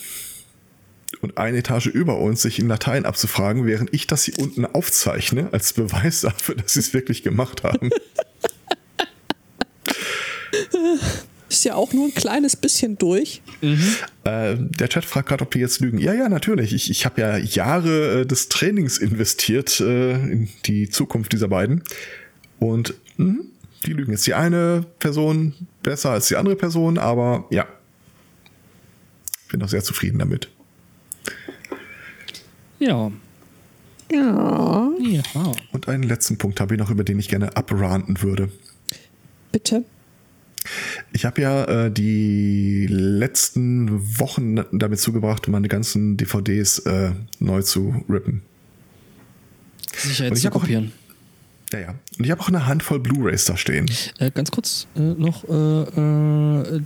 und eine Etage über uns sich in Latein abzufragen, während ich das hier unten aufzeichne, als Beweis dafür, dass sie es wirklich gemacht haben. <laughs> Ist ja auch nur ein kleines bisschen durch. Äh, der Chat fragt gerade, ob wir jetzt lügen. Ja, ja, natürlich. Ich, ich habe ja Jahre äh, des Trainings investiert äh, in die Zukunft dieser beiden. Und mh, die lügen jetzt. Die eine Person besser als die andere Person, aber ja. Bin auch sehr zufrieden damit. Ja. Ja, Ja. Und einen letzten Punkt habe ich noch, über den ich gerne abranten würde. bitte. Ich habe ja äh, die letzten Wochen damit zugebracht, meine ganzen DVDs äh, neu zu rippen. Sicherheit zu kopieren. Ja, ja. Und ich habe auch eine Handvoll Blu-rays da stehen. Äh, ganz kurz äh, noch, äh, äh,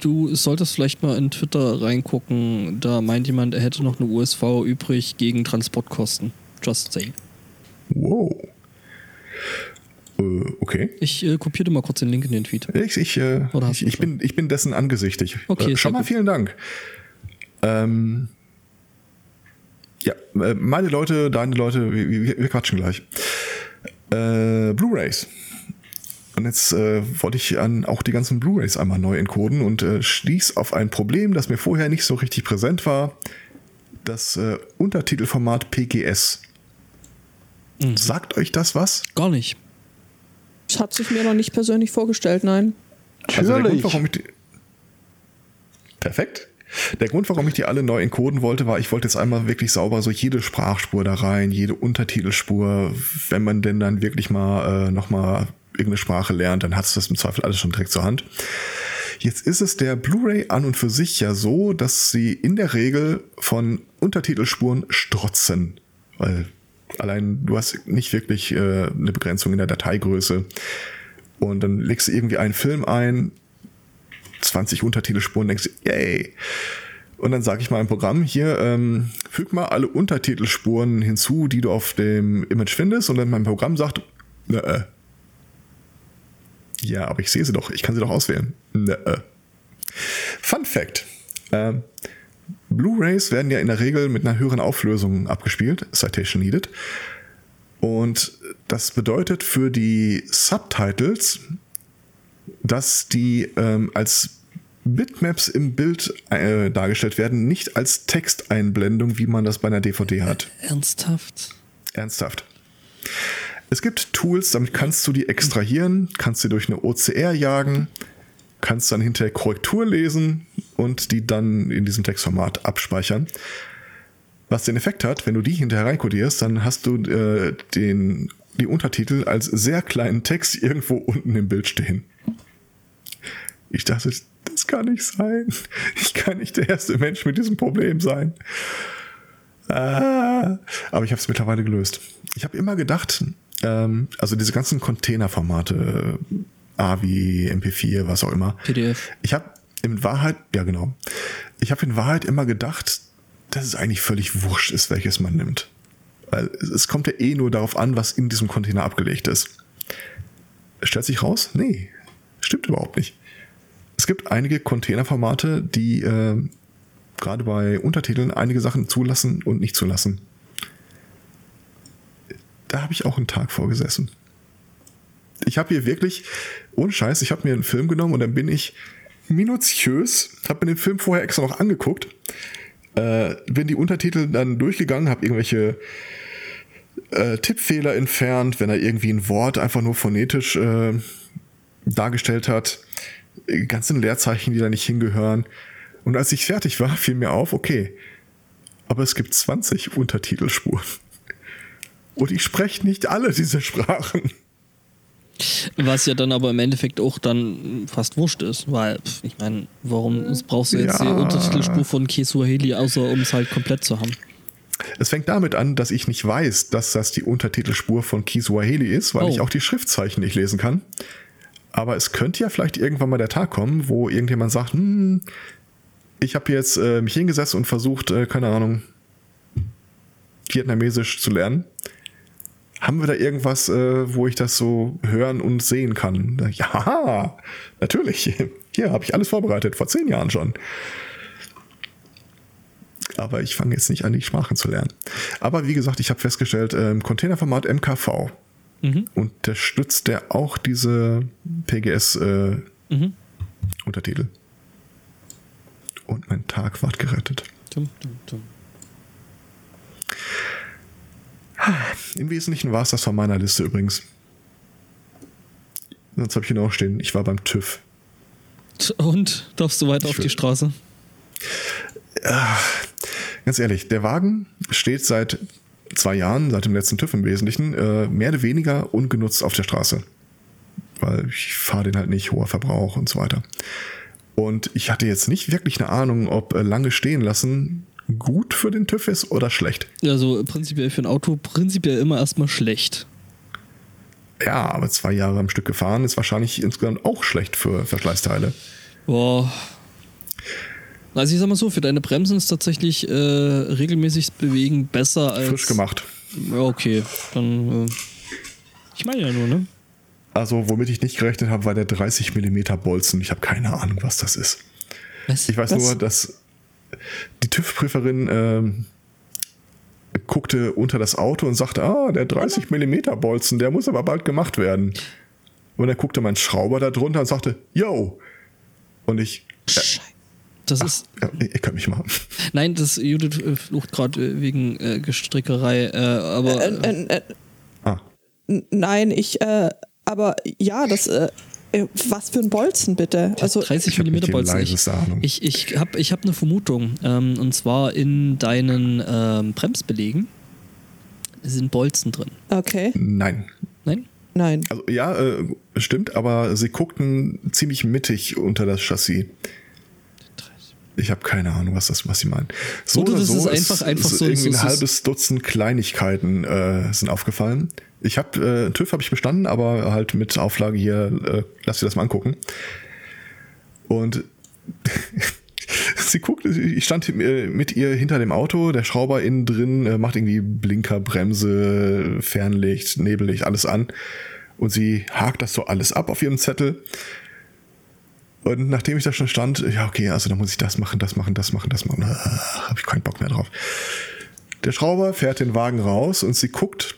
du solltest vielleicht mal in Twitter reingucken. Da meint jemand, er hätte noch eine USV übrig gegen Transportkosten. Just say. Wow. Äh, okay. Ich äh, kopiere dir mal kurz den Link in den Tweet. Ich, ich, ich, ich, bin, ich bin dessen angesichtig. Okay, schon mal gut. vielen Dank. Ähm, ja, meine Leute, deine Leute, wir, wir, wir quatschen gleich. Äh, Blu-rays. Und jetzt äh, wollte ich an auch die ganzen Blu-rays einmal neu encoden und äh, stieß auf ein Problem, das mir vorher nicht so richtig präsent war. Das äh, Untertitelformat PGS. Mhm. Sagt euch das was? Gar nicht. Das hat sich mir noch nicht persönlich vorgestellt, nein. Also der Grund, warum ich die Perfekt. Der Grund, warum ich die alle neu encoden wollte, war, ich wollte jetzt einmal wirklich sauber so jede Sprachspur da rein, jede Untertitelspur. Wenn man denn dann wirklich mal äh, nochmal irgendeine Sprache lernt, dann hat es das im Zweifel alles schon direkt zur Hand. Jetzt ist es der Blu-ray an und für sich ja so, dass sie in der Regel von Untertitelspuren strotzen. Weil allein du hast nicht wirklich äh, eine Begrenzung in der Dateigröße. Und dann legst du irgendwie einen Film ein, 20 Untertitelspuren, denkst du, yay. Und dann sage ich mal im Programm hier, ähm, füg mal alle Untertitelspuren hinzu, die du auf dem Image findest. Und dann mein Programm sagt, ne, äh. Ja, aber ich sehe sie doch, ich kann sie doch auswählen. Ne, äh. Fun Fact. Ähm, Blu-rays werden ja in der Regel mit einer höheren Auflösung abgespielt, Citation Needed. Und das bedeutet für die Subtitles, dass die ähm, als Bitmaps im Bild äh, dargestellt werden, nicht als Texteinblendung, wie man das bei einer DVD hat. Ernsthaft? Ernsthaft. Es gibt Tools, damit kannst du die extrahieren, kannst sie durch eine OCR jagen, kannst dann hinterher Korrektur lesen und die dann in diesem Textformat abspeichern. Was den Effekt hat, wenn du die hinterher reinkodierst, dann hast du äh, den, die Untertitel als sehr kleinen Text irgendwo unten im Bild stehen. Ich dachte, das kann nicht sein. Ich kann nicht der erste Mensch mit diesem Problem sein. Ah, aber ich habe es mittlerweile gelöst. Ich habe immer gedacht, ähm, also diese ganzen Containerformate, AVI, MP4, was auch immer. PDF. Ich habe in Wahrheit, ja genau, ich habe in Wahrheit immer gedacht, dass es eigentlich völlig wurscht ist, welches man nimmt. Weil es kommt ja eh nur darauf an, was in diesem Container abgelegt ist. Stellt sich raus? Nee, stimmt überhaupt nicht. Es gibt einige Containerformate, die äh, gerade bei Untertiteln einige Sachen zulassen und nicht zulassen. Da habe ich auch einen Tag vorgesessen. Ich habe hier wirklich, ohne Scheiß, ich habe mir einen Film genommen und dann bin ich minutiös, habe mir den Film vorher extra noch angeguckt, äh, bin die Untertitel dann durchgegangen, habe irgendwelche äh, Tippfehler entfernt, wenn er irgendwie ein Wort einfach nur phonetisch äh, dargestellt hat, ganzen Leerzeichen, die da nicht hingehören. Und als ich fertig war, fiel mir auf, okay, aber es gibt 20 Untertitelspuren. Und ich spreche nicht alle diese Sprachen. Was ja dann aber im Endeffekt auch dann fast wurscht ist, weil, ich meine, warum brauchst du jetzt ja. die Untertitelspur von Kesuaheli, außer um es halt komplett zu haben? Es fängt damit an, dass ich nicht weiß, dass das die Untertitelspur von Kiswahili ist, weil oh. ich auch die Schriftzeichen nicht lesen kann. Aber es könnte ja vielleicht irgendwann mal der Tag kommen, wo irgendjemand sagt, hm, ich habe jetzt äh, mich hingesetzt und versucht, äh, keine Ahnung, Vietnamesisch zu lernen. Haben wir da irgendwas, äh, wo ich das so hören und sehen kann? Ja, natürlich. <laughs> Hier habe ich alles vorbereitet, vor zehn Jahren schon. Aber ich fange jetzt nicht an, die Sprachen zu lernen. Aber wie gesagt, ich habe festgestellt, ähm, Containerformat MKV mhm. unterstützt der auch diese PGS-Untertitel. Äh, mhm. Und mein Tag ward gerettet. Tum, tum, tum. Im Wesentlichen war es das von meiner Liste übrigens. Sonst habe ich hier noch stehen, ich war beim TÜV. Und darfst du weiter ich auf die Straße? Ja, ganz ehrlich, der Wagen steht seit zwei Jahren, seit dem letzten TÜV im Wesentlichen, äh, mehr oder weniger ungenutzt auf der Straße. Weil ich fahre den halt nicht, hoher Verbrauch und so weiter. Und ich hatte jetzt nicht wirklich eine Ahnung, ob äh, lange stehen lassen gut für den TÜV ist oder schlecht. Also prinzipiell für ein Auto prinzipiell immer erstmal schlecht. Ja, aber zwei Jahre am Stück gefahren ist wahrscheinlich insgesamt auch schlecht für Verschleißteile. Boah, also ich sag mal so, für deine Bremsen ist tatsächlich äh, regelmäßig bewegen besser als. Frisch gemacht. Okay. Dann. Äh, ich meine ja nur, ne? Also, womit ich nicht gerechnet habe, war der 30 mm Bolzen. Ich habe keine Ahnung, was das ist. Was? Ich weiß was? nur, dass die TÜV-Prüferin ähm, guckte unter das Auto und sagte, ah, der 30 Millimeter Bolzen, der muss aber bald gemacht werden. Und dann guckte mein Schrauber da drunter und sagte, yo. Und ich, Das ist. ja, ihr könnt mich machen. Nein, das Judith äh, flucht gerade äh, wegen äh, Gestrickerei, äh, aber. Äh, äh, äh, Ah, nein, ich, äh, aber ja, das, was für ein Bolzen bitte? Also, 30 Ich hab mm Bolzen. Ich, ich, ich habe ich hab eine Vermutung. Ähm, und zwar in deinen ähm, Bremsbelegen sind Bolzen drin. okay, nein. Nein? nein. Also ja, äh, stimmt, aber sie guckten ziemlich mittig unter das Chassis. Ich habe keine Ahnung, was das, was sie meinen. So Oder oder das so ist einfach- einfach so- irgendwie so- ein halbes Dutzend Kleinigkeiten äh, sind aufgefallen. Ich habe äh, TÜV habe ich bestanden, aber halt mit Auflage hier, äh, lass dir das mal angucken. Und <laughs> sie guckt, ich stand äh, mit ihr hinter dem Auto, der Schrauber innen drin äh, macht irgendwie Blinker, Bremse, Fernlicht, Nebellicht, alles an. Und sie hakt das so alles ab auf ihrem Zettel. Und nachdem ich da schon stand, ja, okay, also dann muss ich das machen, das machen, das machen, das machen. Ah, Habe ich keinen Bock mehr drauf. Der Schrauber fährt den Wagen raus und sie guckt.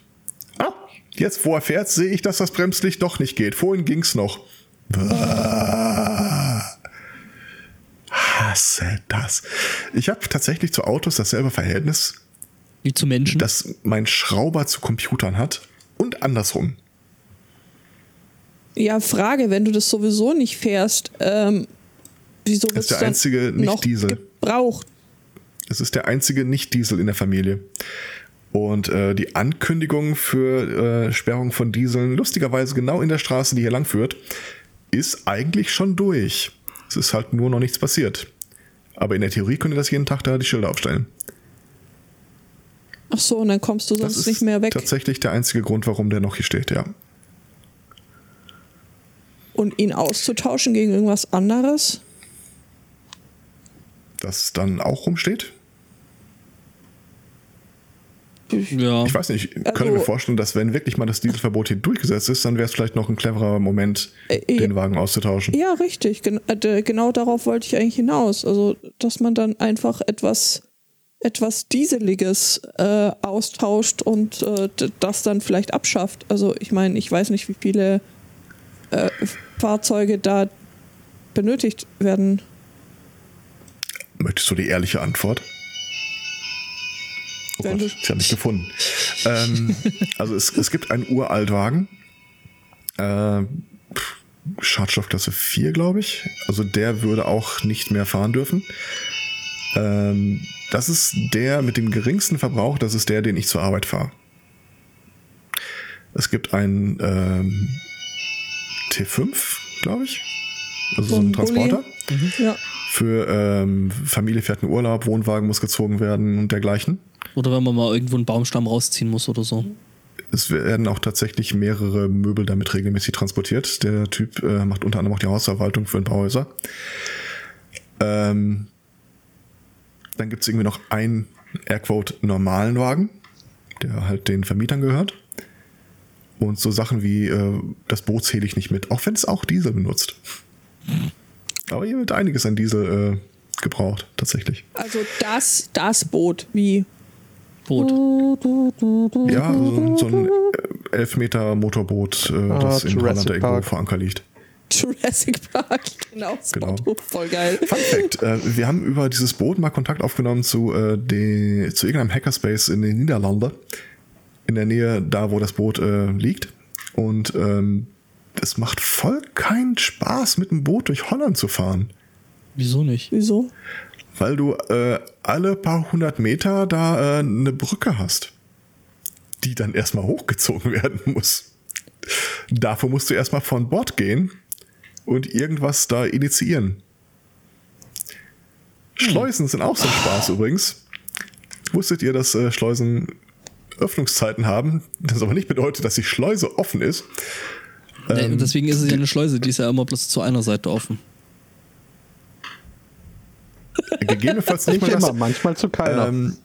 Ah, jetzt wo er fährt, sehe ich, dass das Bremslicht doch nicht geht. Vorhin ging's noch. Ah, hasse das. Ich habe tatsächlich zu Autos dasselbe Verhältnis, Wie zu Menschen. das mein Schrauber zu Computern hat und andersrum. Ja, Frage, wenn du das sowieso nicht fährst, ähm, wieso wird ist der dann einzige nicht noch Diesel. gebraucht? Es ist der einzige Nicht-Diesel in der Familie. Und äh, die Ankündigung für äh, Sperrung von Dieseln, lustigerweise genau in der Straße, die hier lang führt, ist eigentlich schon durch. Es ist halt nur noch nichts passiert. Aber in der Theorie könnt ihr das jeden Tag da die Schilder aufstellen. Ach so, und dann kommst du sonst nicht mehr weg. tatsächlich der einzige Grund, warum der noch hier steht, ja. Und ihn auszutauschen gegen irgendwas anderes? Das dann auch rumsteht. ja. Ich weiß nicht, ich Also- könnte mir vorstellen, dass wenn wirklich mal das Dieselverbot hier durchgesetzt ist, dann wäre es vielleicht noch ein cleverer Moment, Äh, den Wagen auszutauschen. Ja, richtig. Gen äh, genau darauf wollte ich eigentlich hinaus. Also, dass man dann einfach etwas, etwas Dieseliges äh, austauscht und äh, das dann vielleicht abschafft. Also, ich meine, ich weiß nicht, wie viele äh, Fahrzeuge da benötigt werden. Möchtest du die ehrliche Antwort? Oh Gott, ich habe nicht gefunden. ähm, <laughs> also es, es gibt einen Uraltwagen, äh, Schadstoffklasse 4, glaube ich. Also der würde auch nicht mehr fahren dürfen. Ähm, das ist der mit dem geringsten Verbrauch, das ist der, den ich zur Arbeit fahre. Es gibt einen ähm, T5, glaube ich. Also so ein. Transporter. Ja. Für ähm, Familie fährt in Urlaub, Wohnwagen muss gezogen werden und dergleichen. Oder wenn man mal irgendwo einen Baumstamm rausziehen muss oder so. Es werden auch tatsächlich mehrere Möbel damit regelmäßig transportiert. Der Typ äh, macht unter anderem auch die Hausverwaltung für ein paar Häuser. Ähm, dann gibt es irgendwie noch einen Airquote normalen Wagen, der halt den Vermietern gehört. Und so Sachen wie äh, das Boot zähle ich nicht mit, auch wenn es auch Diesel benutzt. Aber hier wird einiges an Diesel äh, gebraucht, tatsächlich. Also, das, das Boot, wie Boot. Ja, so, so ein äh, 11 Meter Motorboot, äh, Ah, das in Holland irgendwo vor Anker liegt. Jurassic Park. Genau, das Genau. Motto. Voll geil. Fun Fact: äh, Wir haben über dieses Boot mal Kontakt aufgenommen zu, äh, die, zu irgendeinem Hackerspace in den Niederlanden. In der Nähe da, wo das Boot äh, liegt. Und ähm, es macht voll keinen Spaß, mit dem Boot durch Holland zu fahren. Wieso nicht? Wieso? Weil du äh, alle paar hundert Meter da äh, eine Brücke hast, die dann erstmal hochgezogen <laughs> werden muss. Dafür musst du erstmal von Bord gehen und irgendwas da initiieren. Schleusen sind auch so ein Spaß übrigens. Wusstet ihr, dass äh, Schleusen Öffnungszeiten haben? Das aber nicht bedeutet, dass die Schleuse offen ist. Nee, deswegen ist es ja eine Schleuse, die ist ja immer bloß zu einer Seite offen. Gegebenenfalls nicht Nicht mal immer, das, manchmal zu keiner. Ähm,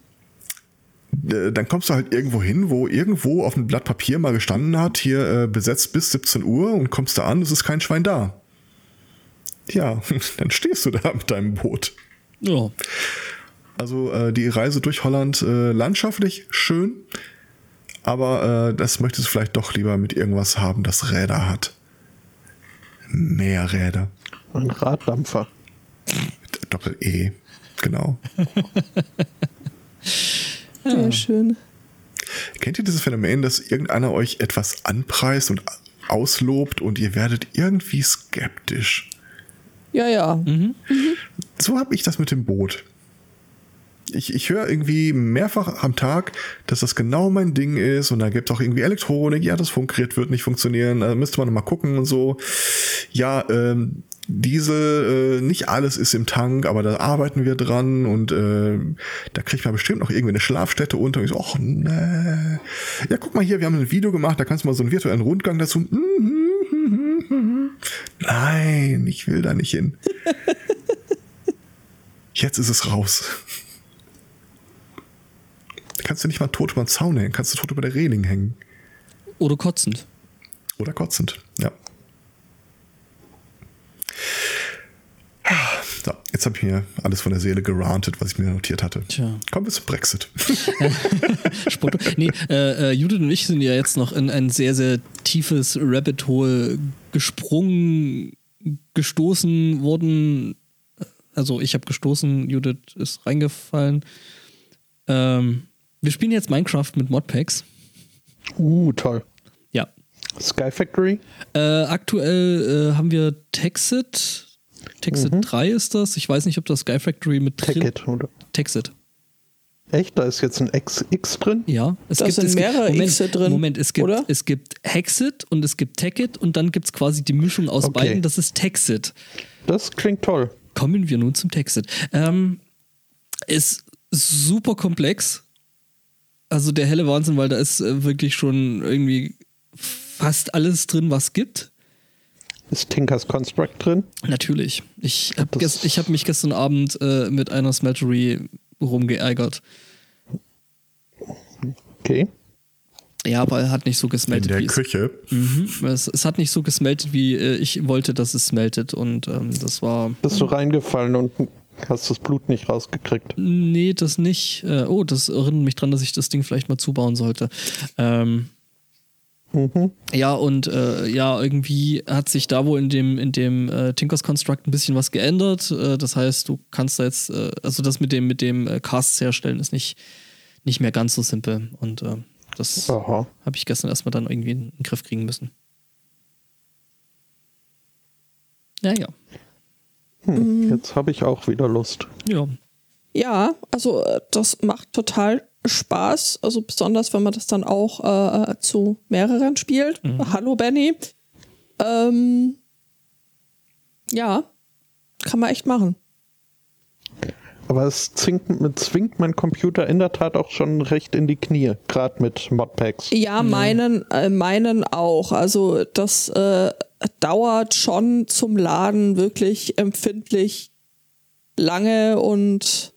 äh, dann kommst du halt irgendwo hin, wo irgendwo auf einem Blatt Papier mal gestanden hat, hier äh, besetzt bis 17 Uhr und kommst da an, es ist kein Schwein da. Ja, <laughs> dann stehst du da mit deinem Boot. Ja. Also äh, die Reise durch Holland äh, landschaftlich schön, aber äh, das möchtest du vielleicht doch lieber mit irgendwas haben, das Räder hat. Mehr Räder. Ein Raddampfer. Doppel-E, genau. <laughs> Sehr schön. Kennt ihr dieses Phänomen, dass irgendeiner euch etwas anpreist und auslobt und ihr werdet irgendwie skeptisch? Ja, ja. So habe ich das mit dem Boot. Ich, ich höre irgendwie mehrfach am Tag, dass das genau mein Ding ist und da gibt es auch irgendwie Elektronik, ja, das Funkgerät wird nicht funktionieren, da müsste man mal gucken und so. Ja, ähm, Diesel, äh, nicht alles ist im Tank, aber da arbeiten wir dran und äh, da kriegt man bestimmt noch irgendwie eine Schlafstätte unter. Und ich so, ach nee. Ja, guck mal hier, wir haben ein Video gemacht, da kannst du mal so einen virtuellen Rundgang dazu. <laughs> Nein, ich will da nicht hin. Jetzt ist es raus. Kannst du nicht mal tot über den Zaun hängen, kannst du tot über der Reling hängen. Oder kotzend. Oder kotzend, ja. So, jetzt habe ich mir alles von der Seele gerantet, was ich mir notiert hatte. Tja. Kommen wir zum Brexit. <laughs> Nee, äh, äh, Judith und ich sind ja jetzt noch in ein sehr, sehr tiefes Rabbit Hole gesprungen, gestoßen worden. Also ich habe gestoßen, Judith ist reingefallen. Ähm, wir spielen jetzt Minecraft mit Modpacks. Uh, toll. Ja. Sky Factory? Äh, aktuell äh, haben wir Texit. Texit 3 ist das. Ich weiß nicht, ob das Sky Factory mit drin oder? Texit. Echt? Da ist jetzt ein XX drin? Ja, es Da sind es mehrere Moment, Xe drin, Moment, es gibt, oder? es gibt Hexit und es gibt Tacket und dann gibt es quasi die Mischung aus Okay. beiden, das ist Texit. Das klingt toll. Kommen wir nun zum Texit. Ähm, ist super komplex. Also der helle Wahnsinn, weil da ist äh, wirklich schon irgendwie fast alles drin, was gibt. Ist Tinkers Construct drin? Natürlich. Ich habe hab mich gestern Abend äh, mit einer Smeltery rumgeärgert. Okay. Ja, aber er hat nicht so In gesmeltet, der wie es Küche. Mhm. Es, es hat nicht so gesmeltet, wie äh, ich wollte, dass es smeltet. Und ähm, das war. Bist du reingefallen und hast das Blut nicht rausgekriegt? Nee, das nicht. Äh, oh, das erinnert mich dran, dass ich das Ding vielleicht mal zubauen sollte. Ähm, Mhm. ja, und äh, ja, irgendwie hat sich da wohl in dem, in dem äh, Tinkers Construct ein bisschen was geändert. Äh, das heißt, du kannst da jetzt, äh, also das mit dem, mit dem Casts herstellen ist nicht, nicht mehr ganz so simpel. Und das habe ich gestern erstmal dann irgendwie in den Griff kriegen müssen. Ja, ja. Hm. Jetzt habe ich auch wieder Lust. Ja. Ja, also äh, das macht total Spaß, also besonders wenn man das dann auch äh, zu mehreren spielt. Hallo Benny. Ähm, ja, kann man echt machen. Aber es zwingt, zwingt mein Computer in der Tat auch schon recht in die Knie, gerade mit Modpacks. Ja, meinen, äh, meinen auch. Also das äh, dauert schon zum Laden wirklich empfindlich lange und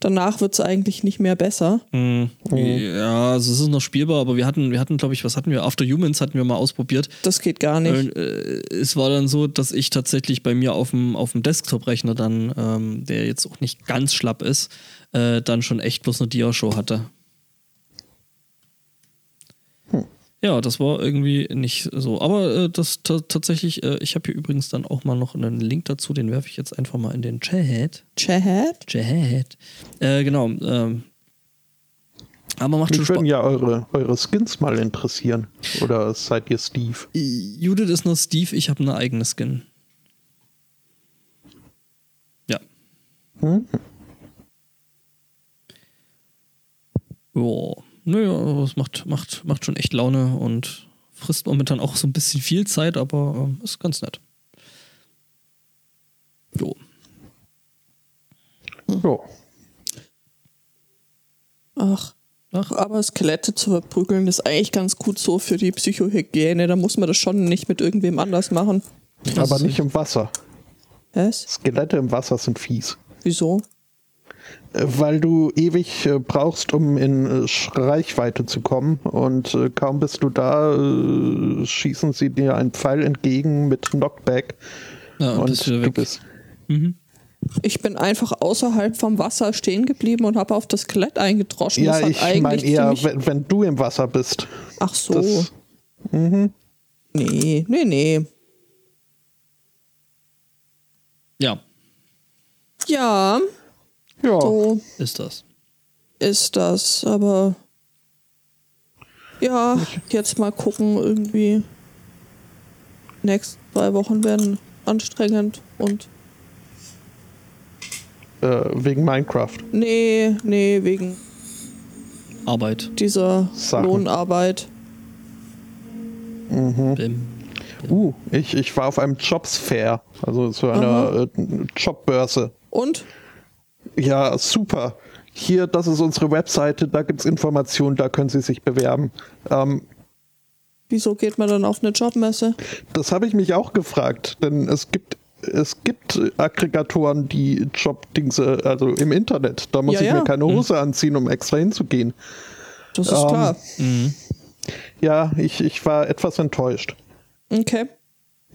danach wird es eigentlich nicht mehr besser. Ja, also es ist noch spielbar, aber wir hatten, wir hatten, glaube ich, was hatten wir? After Humans hatten wir mal ausprobiert. Das geht gar nicht. Äh, es war dann so, dass ich tatsächlich bei mir auf dem, auf dem Desktop-Rechner dann, ähm, der jetzt auch nicht ganz schlapp ist, äh, dann schon echt bloß eine Dia-Show hatte. Ja, das war irgendwie nicht so. Aber äh, das ta- tatsächlich, äh, ich habe hier übrigens dann auch mal noch einen Link dazu, den werfe ich jetzt einfach mal in den Chat. Chat? Chat. Äh, genau. Ähm, aber macht schon Mich würden Spaß. ja eure, eure Skins mal interessieren. Oder seid ihr Steve? Judith ist nur Steve, ich habe eine eigene Skin. Ja. Hm? Ja, naja, aber es macht, macht, macht schon echt Laune und frisst momentan auch so ein bisschen viel Zeit, aber ähm, ist ganz nett. Jo. Ja. Ach. Ach. Aber Skelette zu verprügeln ist eigentlich ganz gut so für die Psychohygiene. Da muss man das schon nicht mit irgendwem anders machen. Aber nicht im Wasser. Was? Skelette im Wasser sind fies. Wieso? Weil du ewig äh, brauchst, um in äh, Reichweite zu kommen. Und äh, kaum bist du da, äh, schießen sie dir einen Pfeil entgegen mit Knockback. Ja, und und bist wieder du weg. bist. Mhm. Ich bin einfach außerhalb vom Wasser stehen geblieben und habe auf das Skelett eingedroschen. Ja, ich meine eher, wenn, wenn du im Wasser bist. Ach so. Das, Nee, nee, nee. Ja, Ja, ja. so ist das. ist das, aber ja, jetzt mal gucken, irgendwie. Nächsten zwei Wochen werden anstrengend und Äh, wegen Minecraft. nee, nee, wegen Arbeit. dieser Sachen. Lohnarbeit. Bim. Uh, ich, ich war auf einem Jobs Fair, also so einer äh, Jobbörse. Und? Ja, super. Hier, das ist unsere Webseite, da gibt es Informationen, da können Sie sich bewerben. Ähm, Wieso geht man dann auf eine Jobmesse? das habe ich mich auch gefragt, denn es gibt es gibt Aggregatoren, die Jobdingse, also im Internet. Da muss Ja, ich ja. mir keine Hose anziehen, um extra hinzugehen. Das ist Ähm, klar. Ja, ich, ich war etwas enttäuscht. Okay.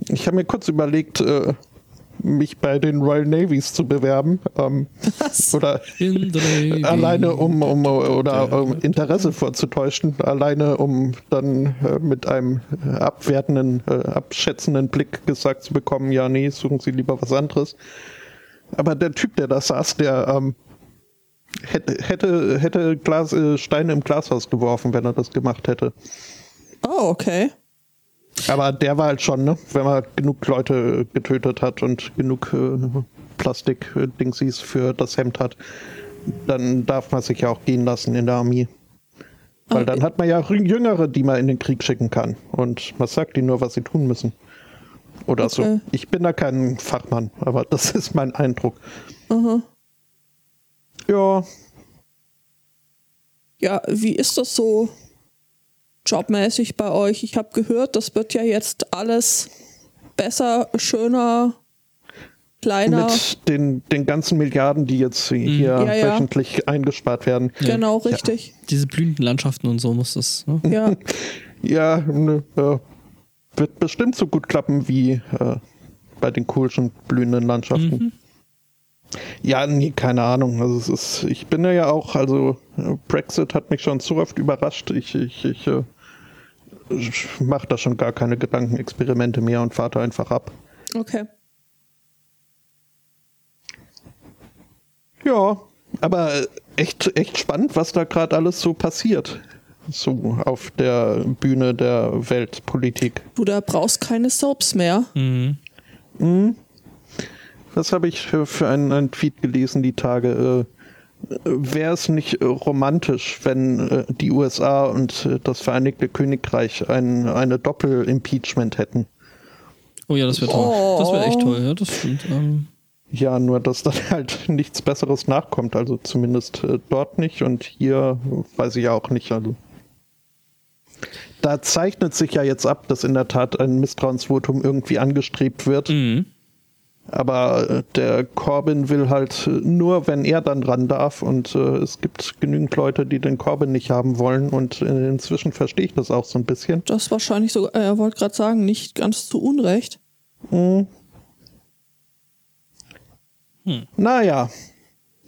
Ich habe mir kurz überlegt, äh, mich bei den Royal Navies zu bewerben. Ähm, oder alleine um, um oder um Interesse vorzutäuschen, alleine um dann äh, mit einem äh, abwertenden, äh, abschätzenden Blick gesagt zu bekommen, ja, nee, suchen Sie lieber was anderes. Aber der Typ, der da saß, der ähm, hätte, hätte, hätte Glas, äh, Steine im Glashaus geworfen, wenn er das gemacht hätte. Oh, okay. Aber der war halt schon, ne? wenn man genug Leute getötet hat und genug äh, Plastik-Dingsies für das Hemd hat, dann darf man sich ja auch gehen lassen in der Armee. Weil Okay. dann hat man ja Jüngere, die man in den Krieg schicken kann. Und man sagt ihnen nur, was sie tun müssen. Oder so. Okay. Ich bin da kein Fachmann, aber <laughs> das ist mein Eindruck. Aha. Ja, Ja, wie ist das so jobmäßig bei euch? Ich habe gehört, das wird ja jetzt alles besser, schöner, kleiner. mit den, den ganzen Milliarden, die jetzt hier Ja, ja. wöchentlich eingespart werden. Genau, richtig. Diese blühenden Landschaften und so muss das. Ne? Ja. <laughs> Ja, ne, äh, wird bestimmt so gut klappen wie äh, bei den coolsten blühenden Landschaften. Ja, nee, keine Ahnung. Also es ist, ich bin ja auch, also äh, Brexit hat mich schon so oft überrascht. Ich, ich, ich äh, mache da schon gar keine Gedankenexperimente mehr und fahre da einfach ab. Okay. Ja, aber äh, echt, echt spannend, was da gerade alles so passiert. So auf der Bühne der Weltpolitik. Du, da brauchst keine Soaps mehr. Mhm. Was habe ich für, für einen, einen Tweet gelesen die Tage? Wäre es nicht äh, romantisch, wenn äh, die USA und äh, das Vereinigte Königreich ein, eine Doppel-Impeachment hätten? Oh ja, das wäre toll. Das wäre echt toll, ja, das stimmt. Ähm, Ja, nur dass dann <laughs> halt nichts Besseres nachkommt. Also zumindest dort nicht und hier weiß ich auch nicht. Also da zeichnet sich ja jetzt ab, dass in der Tat ein Misstrauensvotum irgendwie angestrebt wird. mhm. Aber äh, der Corbyn will halt äh, nur, wenn er dann ran darf. Und äh, es gibt genügend Leute, die den Corbyn nicht haben wollen. Und äh, inzwischen verstehe ich das auch so ein bisschen. Das wahrscheinlich so, äh, er wollte gerade sagen, nicht ganz zu Unrecht. Naja,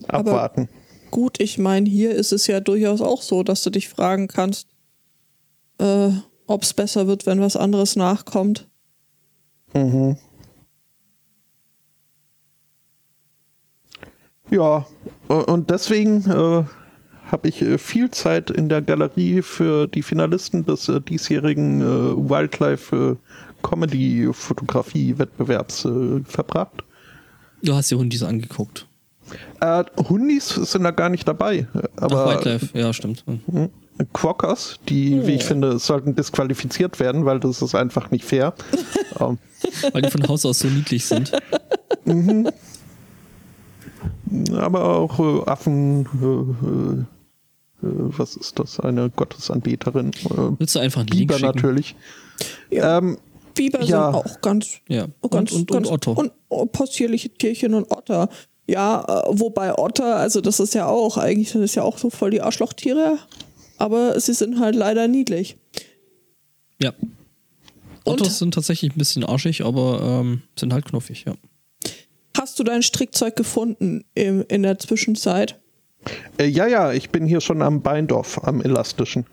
abwarten. Gut, ich meine, hier ist es ja durchaus auch so, dass du dich fragen kannst, äh, ob es besser wird, wenn was anderes nachkommt. Ja, äh, und deswegen äh, habe ich äh, viel Zeit in der Galerie für die Finalisten des äh, diesjährigen äh, Wildlife äh, Comedy Fotografie Wettbewerbs verbracht. Du hast die Hundis angeguckt. Äh, Hundis sind da gar nicht dabei, aber Ach, Wildlife, ja, stimmt. Mhm. Quokkas, die, wie ich finde, sollten disqualifiziert werden, weil das ist einfach nicht fair. <laughs> ähm, Weil die von Haus aus so niedlich sind. Aber auch äh, Affen, äh, äh, äh, was ist das? Eine Gottesanbeterin. Äh, Willst du einfach einen Link Biber schicken? natürlich. Ja. Ähm, Biber Ja. sind auch ganz, Ja. oh, ganz, und, und, ganz und Otto. Und oh, possierliche Tierchen und Otter. Ja, äh, wobei Otter, also das ist ja auch, eigentlich sind es ja auch so voll die Arschlochtiere, aber sie sind halt leider niedlich. ja. Und? Ottos sind tatsächlich ein bisschen arschig, aber ähm, sind halt knuffig, ja. Hast du dein Strickzeug gefunden im, in der Zwischenzeit? Äh, ja, ja, ich bin hier schon am Beindorf, am elastischen.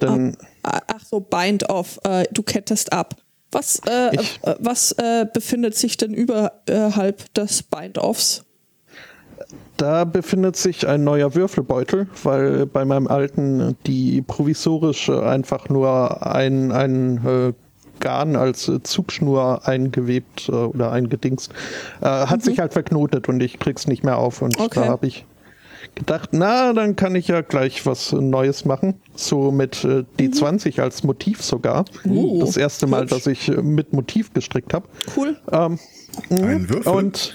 Dann, Ah, Ach so, Bind off. Äh, du kettest ab. Was, äh, Ich- äh, was äh, befindet sich denn überhalb des Bind-Offs? da befindet sich ein neuer Würfelbeutel, weil bei meinem alten die provisorisch äh, einfach nur ein, ein äh, Garn als äh, Zugschnur eingewebt äh, oder eingedingst, äh, hat sich halt verknotet und ich krieg's nicht mehr auf. Und Okay. da habe ich gedacht, na, dann kann ich ja gleich was Neues machen. So mit äh, D20 als Motiv sogar. Uh, das erste Mal, dass ich äh, mit Motiv gestrickt habe. Cool. Ähm, Ein Würfel und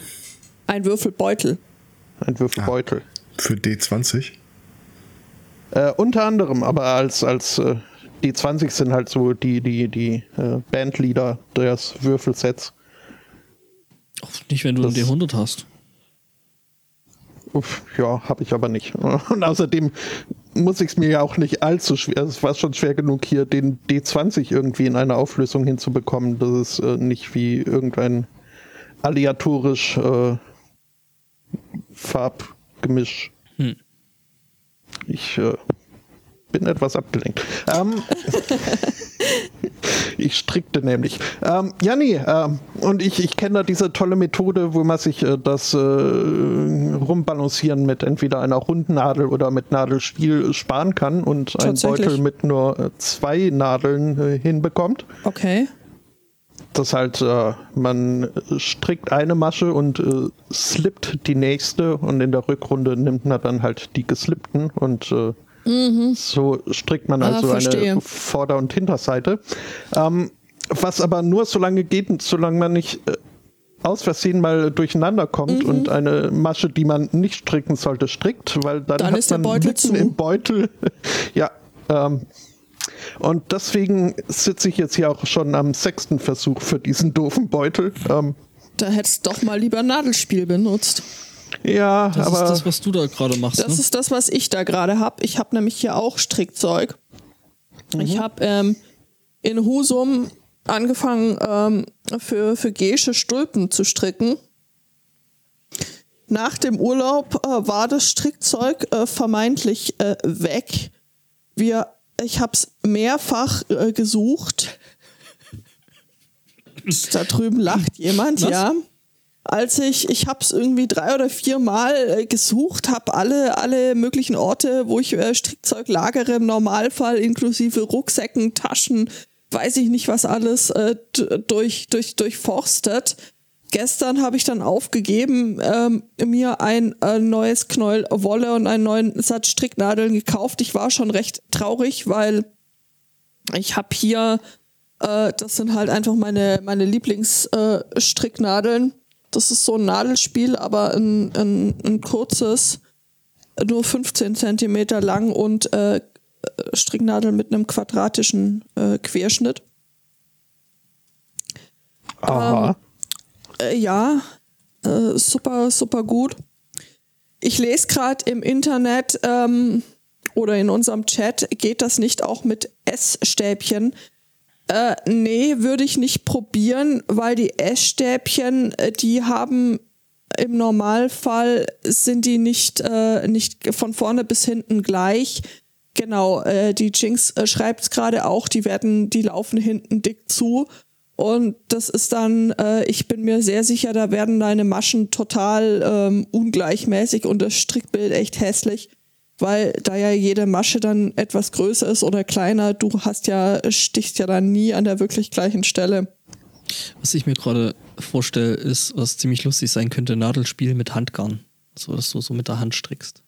Ein Würfelbeutel. ein Würfelbeutel. für D20. Äh, unter anderem, aber als, als äh, die 20 sind halt so die, die, die äh, Bandleader des Würfelsets. Auch nicht, wenn du Das- einen D100 hast. Uff, ja, habe ich aber nicht. <laughs> Und außerdem muss ich es mir ja auch nicht allzu schwer, es war schon schwer genug hier, den D20 irgendwie in einer Auflösung hinzubekommen. Das ist äh, nicht wie irgendein aleatorisch äh, Farbgemisch. Hm. Ich äh, bin etwas abgelenkt. Ähm, <laughs> ich strickte nämlich. Ähm, ja, nee, ähm, und ich, ich kenne da diese tolle Methode, wo man sich äh, das äh, Rumbalancieren mit entweder einer runden Nadel oder mit Nadelspiel sparen kann und einen? Beutel mit nur äh, zwei Nadeln äh, hinbekommt. Okay. Das halt, äh, man strickt eine Masche und äh, slippt die nächste und in der Rückrunde nimmt man dann halt die geslippten und äh, so strickt man Mhm. Ah, also verstehe. eine Vorder- und Hinterseite. Ähm, was aber nur so lange geht, solange man nicht äh, aus Versehen mal durcheinander kommt Mhm. und eine Masche, die man nicht stricken sollte, strickt, weil dann, Dann hat ist der man Beutel mitten zu. im Beutel, <laughs> ja, ähm, und deswegen sitze ich jetzt hier auch schon am sechsten Versuch für diesen doofen Beutel. Ähm, Da hättest du doch mal lieber Nadelspiel benutzt. Ja, Das aber ist das, was du da gerade machst. Das ne? ist das, was ich da gerade habe. Ich habe nämlich hier auch Strickzeug. Ich habe ähm, in Husum angefangen, ähm, für, für Gesche Stulpen zu stricken. Nach dem Urlaub äh, war das Strickzeug äh, vermeintlich äh, weg. Wir, ich habe es mehrfach äh, gesucht. <laughs> Da drüben lacht jemand, Was? ja. Als ich, ich habe es irgendwie drei oder vier Mal äh, gesucht, habe alle, alle möglichen Orte, wo ich äh, Strickzeug lagere, im Normalfall inklusive Rucksäcken, Taschen, weiß ich nicht was alles, äh, durch, durch, durchforstet. Gestern habe ich dann aufgegeben, ähm, mir ein äh, neues Knäuel Wolle und einen neuen Satz Stricknadeln gekauft. Ich war schon recht traurig, weil ich habe hier, äh, das sind halt einfach meine, meine Lieblingsstricknadeln. Äh. Das ist so ein Nadelspiel, aber ein, ein, ein kurzes, nur 15 Zentimeter lang und äh, Stricknadel mit einem quadratischen äh, Querschnitt. aha. Äh, ja, äh, super, super gut. Ich lese gerade im Internet ähm, oder in unserem Chat, geht das nicht auch mit Essstäbchen? Äh, nee, würde ich nicht probieren, weil die Essstäbchen, äh, die haben im Normalfall sind die nicht, äh, nicht von vorne bis hinten gleich. Genau, äh, die Jinx äh, schreibt es gerade auch, die werden, die laufen hinten dick zu. Und das ist dann, äh, ich bin mir sehr sicher, da werden deine Maschen total ähm, ungleichmäßig und das Strickbild echt hässlich, weil da ja jede Masche dann etwas größer ist oder kleiner. Du hast ja, stichst ja dann nie an der wirklich gleichen Stelle. Was ich mir gerade vorstelle, ist, was ziemlich lustig sein könnte, Nadelspiel mit Handgarn. So, dass du so mit der Hand strickst.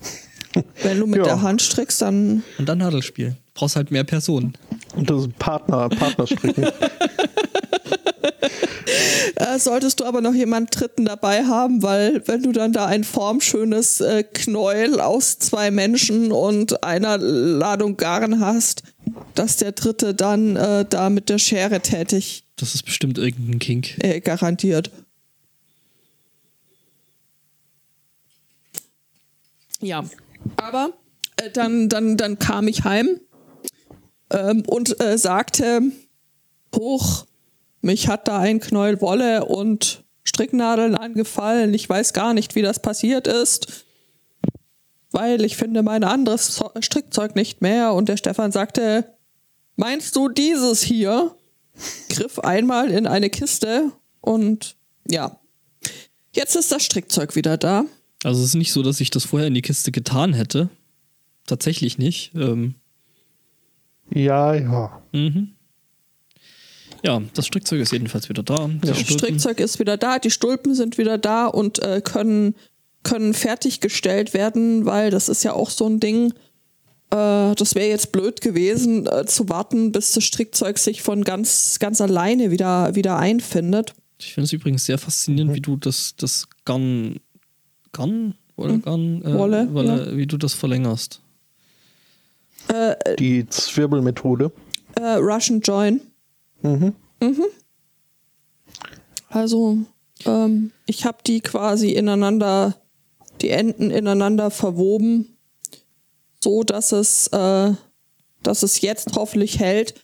<laughs> Wenn du mit Ja. der Hand strickst, dann Und dann Nadelspiel. Brauchst halt mehr Personen. Und das ist Partner, Partnerstricken. <laughs> äh, solltest du aber noch jemand Dritten dabei haben, weil wenn du dann da ein formschönes äh, Knäuel aus zwei Menschen und einer Ladung Garn hast, dass der Dritte dann äh, da mit der Schere tätig Das ist bestimmt irgendein Kink. äh, garantiert. Ja, aber äh, dann, dann, dann kam ich heim ähm, und äh, sagte, hoch, mich hat da ein Knäuel Wolle und Stricknadeln angefallen. Ich weiß gar nicht, wie das passiert ist, weil ich finde mein anderes Strickzeug nicht mehr. Und der Stefan sagte, meinst du dieses hier? Griff einmal in eine Kiste und ja, jetzt ist das Strickzeug wieder da. Also es ist nicht so, dass ich das vorher in die Kiste getan hätte. Tatsächlich nicht. Ähm, Ja, ja. mhm. Ja, das Strickzeug ist jedenfalls wieder da. Das Stulpen- Strickzeug ist wieder da, die Stulpen sind wieder da und äh, können, können fertiggestellt werden, weil das ist ja auch so ein Ding. Äh, das wäre jetzt blöd gewesen, äh, zu warten, bis das Strickzeug sich von ganz, ganz alleine wieder, wieder einfindet. Ich finde es übrigens sehr faszinierend, wie du das, das Garn, Garn, Wolle, Garn, äh, Wolle, Wolle wie du das verlängerst. Die Zwirbelmethode. Äh, Russian Join. Mhm. Also, ähm, ich habe die quasi ineinander, die Enden ineinander verwoben, so dass es, äh, dass es jetzt hoffentlich hält.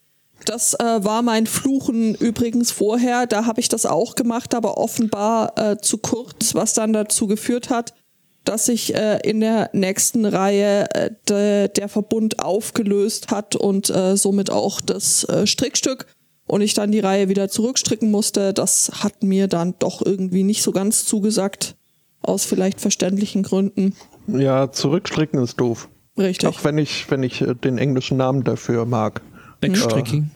Das äh, war mein Fluchen übrigens vorher. Da habe ich das auch gemacht, aber offenbar äh, zu kurz, was dann dazu geführt hat, dass sich äh, in der nächsten Reihe äh, de, der Verbund aufgelöst hat und äh, somit auch das äh, Strickstück und ich dann die Reihe wieder zurückstricken musste. Das hat mir dann doch irgendwie nicht so ganz zugesagt, aus vielleicht verständlichen Gründen. Ja, zurückstricken ist doof. Richtig. Auch wenn ich, wenn ich äh, den englischen Namen dafür mag. Backstricking,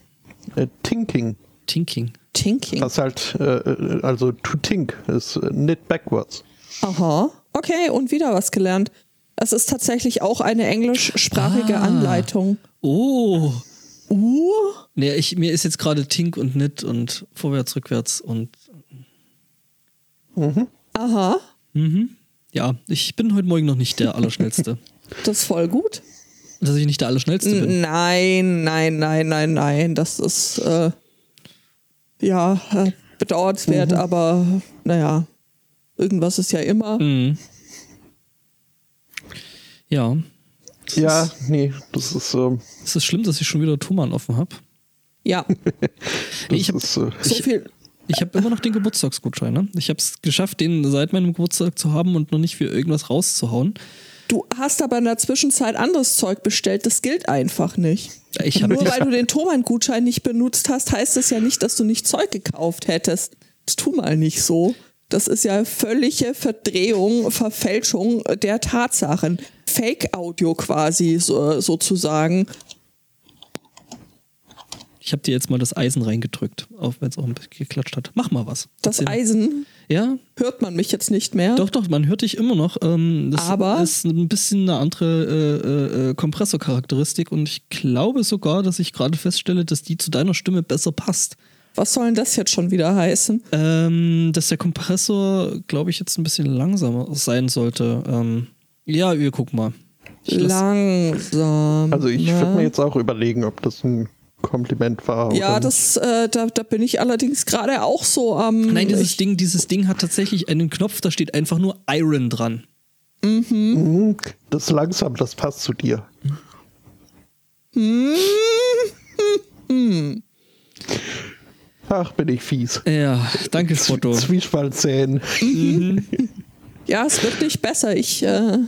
Äh, Tinking. Tinking. Tinking. Das halt, äh, äh, also to tink ist äh, knit backwards. Aha. Okay, und wieder was gelernt. Es ist tatsächlich auch eine englischsprachige Ah. Anleitung. Oh, Uh, nee, ich, mir ist jetzt gerade Tink und Knit und vorwärts, rückwärts und aha. mhm. ja, ich bin heute Morgen noch nicht der Allerschnellste. <laughs> Das ist voll gut. Dass ich nicht der Allerschnellste bin. Nein, nein, nein, nein, nein. Das ist äh, ja äh, bedauernswert, aber naja, irgendwas ist ja immer. Mhm. Ja, Ja, nee, das ist, ähm, es ist schlimm, dass ich schon wieder Thomann offen habe. Ja, <laughs> das Ich hab- ist äh, so viel. Ich habe immer noch den Geburtstagsgutschein. Ne? Ich habe es geschafft, den seit meinem Geburtstag zu haben und noch nicht für irgendwas rauszuhauen. Du hast aber in der Zwischenzeit anderes Zeug bestellt. Das gilt einfach nicht. Ich habe Nur weil du den Thomann-Gutschein nicht benutzt hast, heißt das ja nicht, dass du nicht Zeug gekauft hättest. Das tu mal nicht so. Das ist ja völlige Verdrehung, Verfälschung der Tatsachen. Fake-Audio quasi so, sozusagen. ich habe dir jetzt mal das Eisen reingedrückt, auch wenn es auch ein bisschen geklatscht hat. Mach mal was. Das. Eisen Ja, hört man mich jetzt nicht mehr. doch, doch, man hört dich immer noch. Ähm, das Aber- ist ein bisschen eine andere äh, äh, äh, Kompressorcharakteristik und ich glaube sogar, dass ich gerade feststelle, dass die zu deiner Stimme besser passt. Was soll denn das jetzt schon wieder heißen? Ähm, dass der Kompressor, glaube ich, jetzt ein bisschen langsamer sein sollte. Ähm, ja, wir gucken mal. Ich Langsam. also ich ne? würde mir jetzt auch überlegen, ob das ein Kompliment war. Ja, das, äh, da, da bin ich allerdings gerade auch so am. Nein, dieses Ding, dieses Ding hat tatsächlich einen Knopf, da steht einfach nur Iron dran. nicht. Mhm, das ist langsam, das passt zu dir. <laughs> Ach, bin ich fies. Ja, danke, Spotto. Zwiespaltzähnen. <laughs> Ja, es wird nicht besser. Ich äh,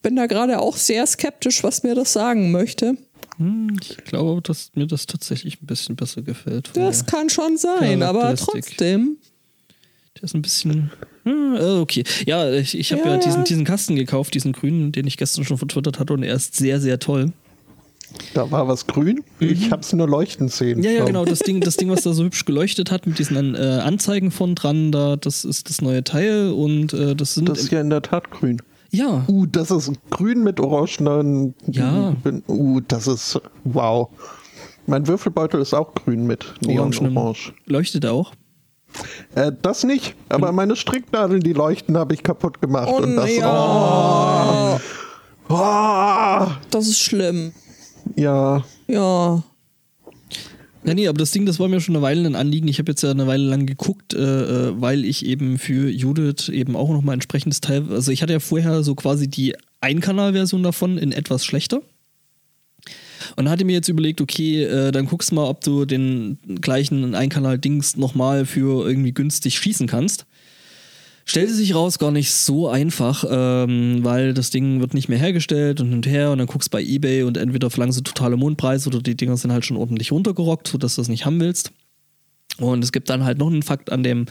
bin da gerade auch sehr skeptisch, was mir das sagen möchte. Hm, Ich glaube, dass mir das tatsächlich ein bisschen besser gefällt. Das kann schon sein, aber trotzdem. Der ist ein bisschen. Hm, äh, okay. Ja, ich, ich habe Ja, ja, diesen, ja. diesen Kasten gekauft, diesen grünen, den ich gestern schon vertwittert hatte und er ist sehr, sehr toll. Da war was grün. Ich hab's nur leuchten sehen. Mhm. Ja, ja, genau. Das Ding, das Ding, was da so hübsch geleuchtet hat mit diesen äh, Anzeigen von dran, da, das ist das neue Teil und äh, das sind. Das ist ja in der Tat grün. ja, Uh, das ist grün mit orangenen. Ja. Uh, das ist wow. Mein Würfelbeutel ist auch grün mit Neon-Orange. leuchtet er auch. Äh, das nicht, aber meine Stricknadeln, die leuchten, habe ich kaputt gemacht. Oh, und das, ja, oh, oh, das ist schlimm. Ja, Ja. Ja, nee, aber das Ding, das war mir schon eine Weile ein Anliegen. Ich habe jetzt ja eine Weile lang geguckt, äh, äh, weil ich eben für Judith eben auch nochmal entsprechendes Teil. Also ich hatte ja vorher so quasi die Einkanalversion davon in etwas schlechter. Und hatte mir jetzt überlegt, okay, äh, dann guckst mal, ob du den gleichen Einkanal-Dings nochmal für irgendwie günstig schießen kannst. Stellte sich raus, gar nicht so einfach, ähm, weil das Ding wird nicht mehr hergestellt und hin und her und dann guckst bei Ebay und entweder verlangen sie totale Mondpreis oder die Dinger sind halt schon ordentlich runtergerockt, sodass du das nicht haben willst. Und es gibt dann halt noch einen Fakt an dem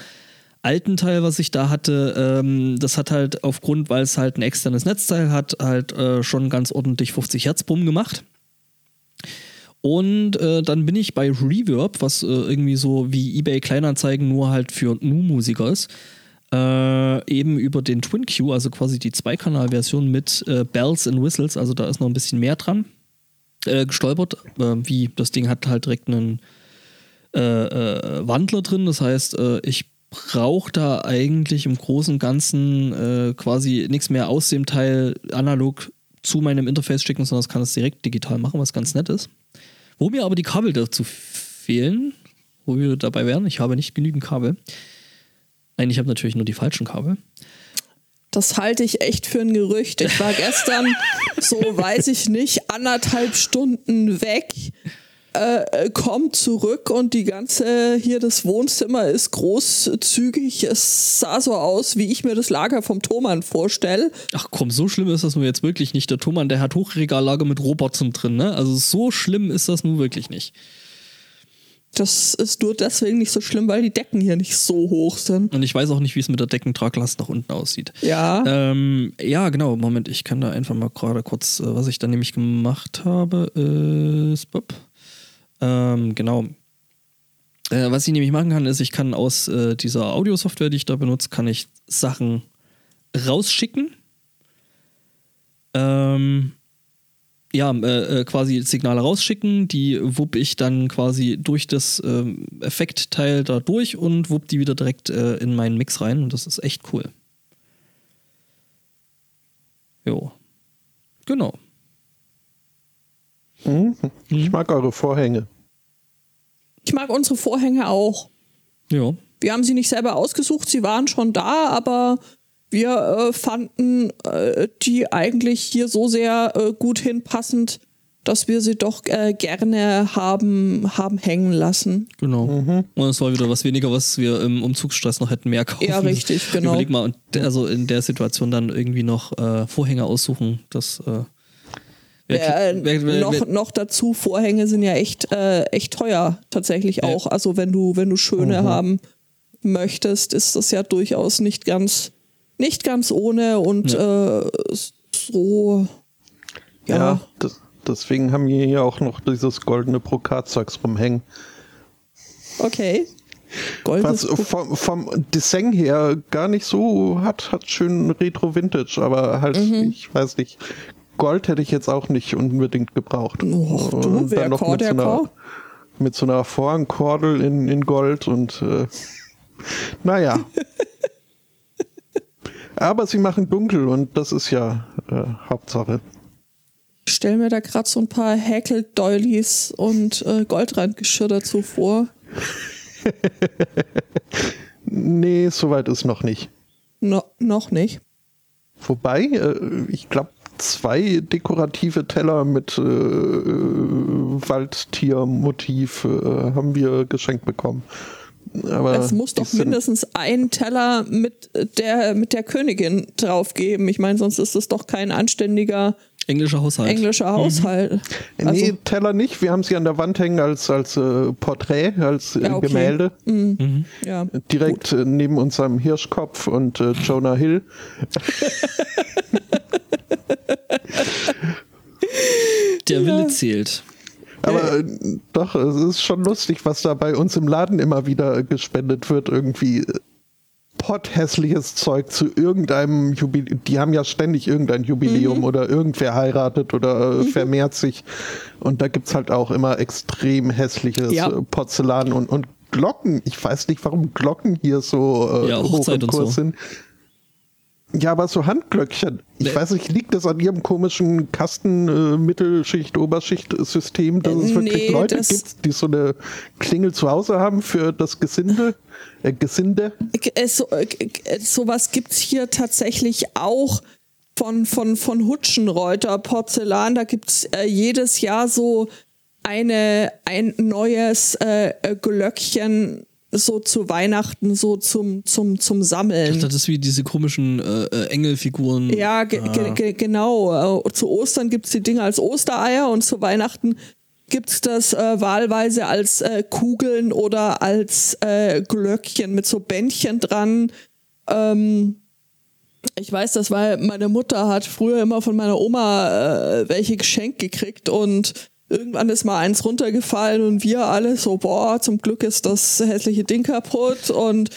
alten Teil, was ich da hatte. Ähm, das hat halt aufgrund, weil es halt ein externes Netzteil hat, halt äh, schon ganz ordentlich 50 Hertz Bumm gemacht. Und äh, dann bin ich bei Reverb, was äh, irgendwie so wie eBay Kleinanzeigen nur halt für Nu-Musiker ist äh, eben über den Twin Q, also quasi die Zweikanal-Version mit äh, Bells and Whistles, also da ist noch ein bisschen mehr dran, äh, gestolpert. Äh, wie das Ding hat halt direkt einen äh, äh, Wandler drin, das heißt, ich brauche da eigentlich im Großen und Ganzen quasi nichts mehr aus dem Teil analog zu meinem Interface schicken, sondern das kann es direkt digital machen, was ganz nett ist. Wo mir aber die Kabel dazu fehlen, wo wir dabei wären, ich habe nicht genügend Kabel, Nein, ich habe natürlich nur die falschen Kabel. Das halte ich echt für ein Gerücht. Ich war gestern, <laughs> so weiß ich nicht, anderthalb Stunden weg, äh, kommt zurück und die ganze, hier das Wohnzimmer ist großzügig. Es sah so aus, wie ich mir das Lager vom Thomann vorstelle. Ach komm, so schlimm ist das nur jetzt wirklich nicht. Der Thomann, der hat Hochregallager mit Robotern drin, ne? Also so schlimm ist das nun wirklich nicht. Das ist nur deswegen nicht so schlimm, weil die Decken hier nicht so hoch sind. Und ich weiß auch nicht, wie es mit der Deckentraglast nach unten aussieht. Ja. Ähm, ja, genau. Moment, ich kann da einfach mal gerade kurz, äh, was ich da nämlich gemacht habe, ist. Ähm, genau. Äh, was ich nämlich machen kann, ist, ich kann aus äh, dieser Audiosoftware, die ich da benutze, kann ich Sachen rausschicken. Ähm, ja, äh, äh, quasi Signale rausschicken, die wupp ich dann quasi durch das äh, Effektteil da durch und wupp die wieder direkt äh, in meinen Mix rein und das ist echt cool. Jo. Genau. Mhm. Ich mag eure Vorhänge. Ich mag unsere Vorhänge auch. Ja. Wir haben sie nicht selber ausgesucht, sie waren schon da, aber wir äh, fanden äh, die eigentlich hier so sehr äh, gut hinpassend, dass wir sie doch äh, gerne haben, haben hängen lassen. Genau. Mhm. Und es war wieder was weniger, was wir im Umzugsstress noch hätten mehr kaufen. Ja, richtig, genau. Überleg mal, und also in der Situation dann irgendwie noch äh, Vorhänge aussuchen, das äh, Wer, wer, wer, noch, noch dazu, Vorhänge sind ja echt, äh, echt teuer tatsächlich auch. Also wenn du, wenn du schöne mhm. haben möchtest, ist das ja durchaus nicht ganz nicht ganz ohne und ja. äh, so. Ja, ja das, deswegen haben wir hier auch noch dieses goldene Brokatzeugs rumhängen. Okay. Goldenes Was vom, vom, Design her gar nicht so hat, hat schön Retro-Vintage, aber halt, mhm. ich weiß nicht, Gold hätte ich jetzt auch nicht unbedingt gebraucht. Och, du, wer noch mit so, einer, mit so einer Vorhangkordel in, in Gold und äh, naja. <laughs> Aber sie machen dunkel und das ist ja äh, Hauptsache. Ich stelle mir da gerade so ein paar Häkel-Doilies und äh, Goldrandgeschirr dazu vor. <laughs> nee, soweit ist noch nicht. No, noch nicht. Wobei, äh, ich glaube, zwei dekorative Teller mit äh, Waldtiermotiv äh, haben wir geschenkt bekommen. Aber es muss doch mindestens ein Teller mit der, mit der Königin drauf geben. Ich meine, sonst ist es doch kein anständiger englischer Haushalt. Englischer. Haushalt. Mhm. Also, nee, Teller nicht. Wir haben sie an der Wand hängen als, als äh, Porträt, als äh, ja, okay. Gemälde. Mhm. Mhm. Ja, Direkt gut. Äh, neben unserem Hirschkopf und äh, Jonah Hill. der Wille zählt. Aber äh, doch, es ist schon lustig, was da bei uns im Laden immer wieder gespendet wird. Irgendwie potthässliches Zeug zu irgendeinem Jubiläum. Die haben ja ständig irgendein Jubiläum mhm. oder irgendwer heiratet oder äh, mhm. vermehrt sich. Und da gibt es halt auch immer extrem hässliches ja. Porzellan und, und Glocken. Ich weiß nicht, warum Glocken hier so äh, ja, hoch im Kurs so. sind. Ja, aber so Handglöckchen. Ich nee. weiß nicht, liegt das an ihrem komischen Kasten äh, Mittelschicht Oberschicht System, dass es wirklich nee, Leute gibt, die so eine Klingel zu Hause haben für das Gesinde? Äh, Gesinde? Äh, so, äh, sowas gibt's hier tatsächlich auch. von, von, von Hutschenreuter Porzellan. Da gibt's äh, jedes Jahr so eine, ein neues äh, Glöckchen so zu Weihnachten, so zum, zum, zum Sammeln. Das ist wie diese komischen äh, äh, Engelfiguren. Ja, ge ge genau. Äh, zu Ostern gibt's die Dinge als Ostereier und zu Weihnachten gibt's das äh, wahlweise als äh, Kugeln oder als äh, Glöckchen mit so Bändchen dran. Ähm, ich weiß das, weil meine Mutter hat früher immer von meiner Oma äh, welche geschenkt gekriegt und irgendwann ist mal eins runtergefallen und wir alle so, boah, zum Glück ist das hässliche Ding kaputt und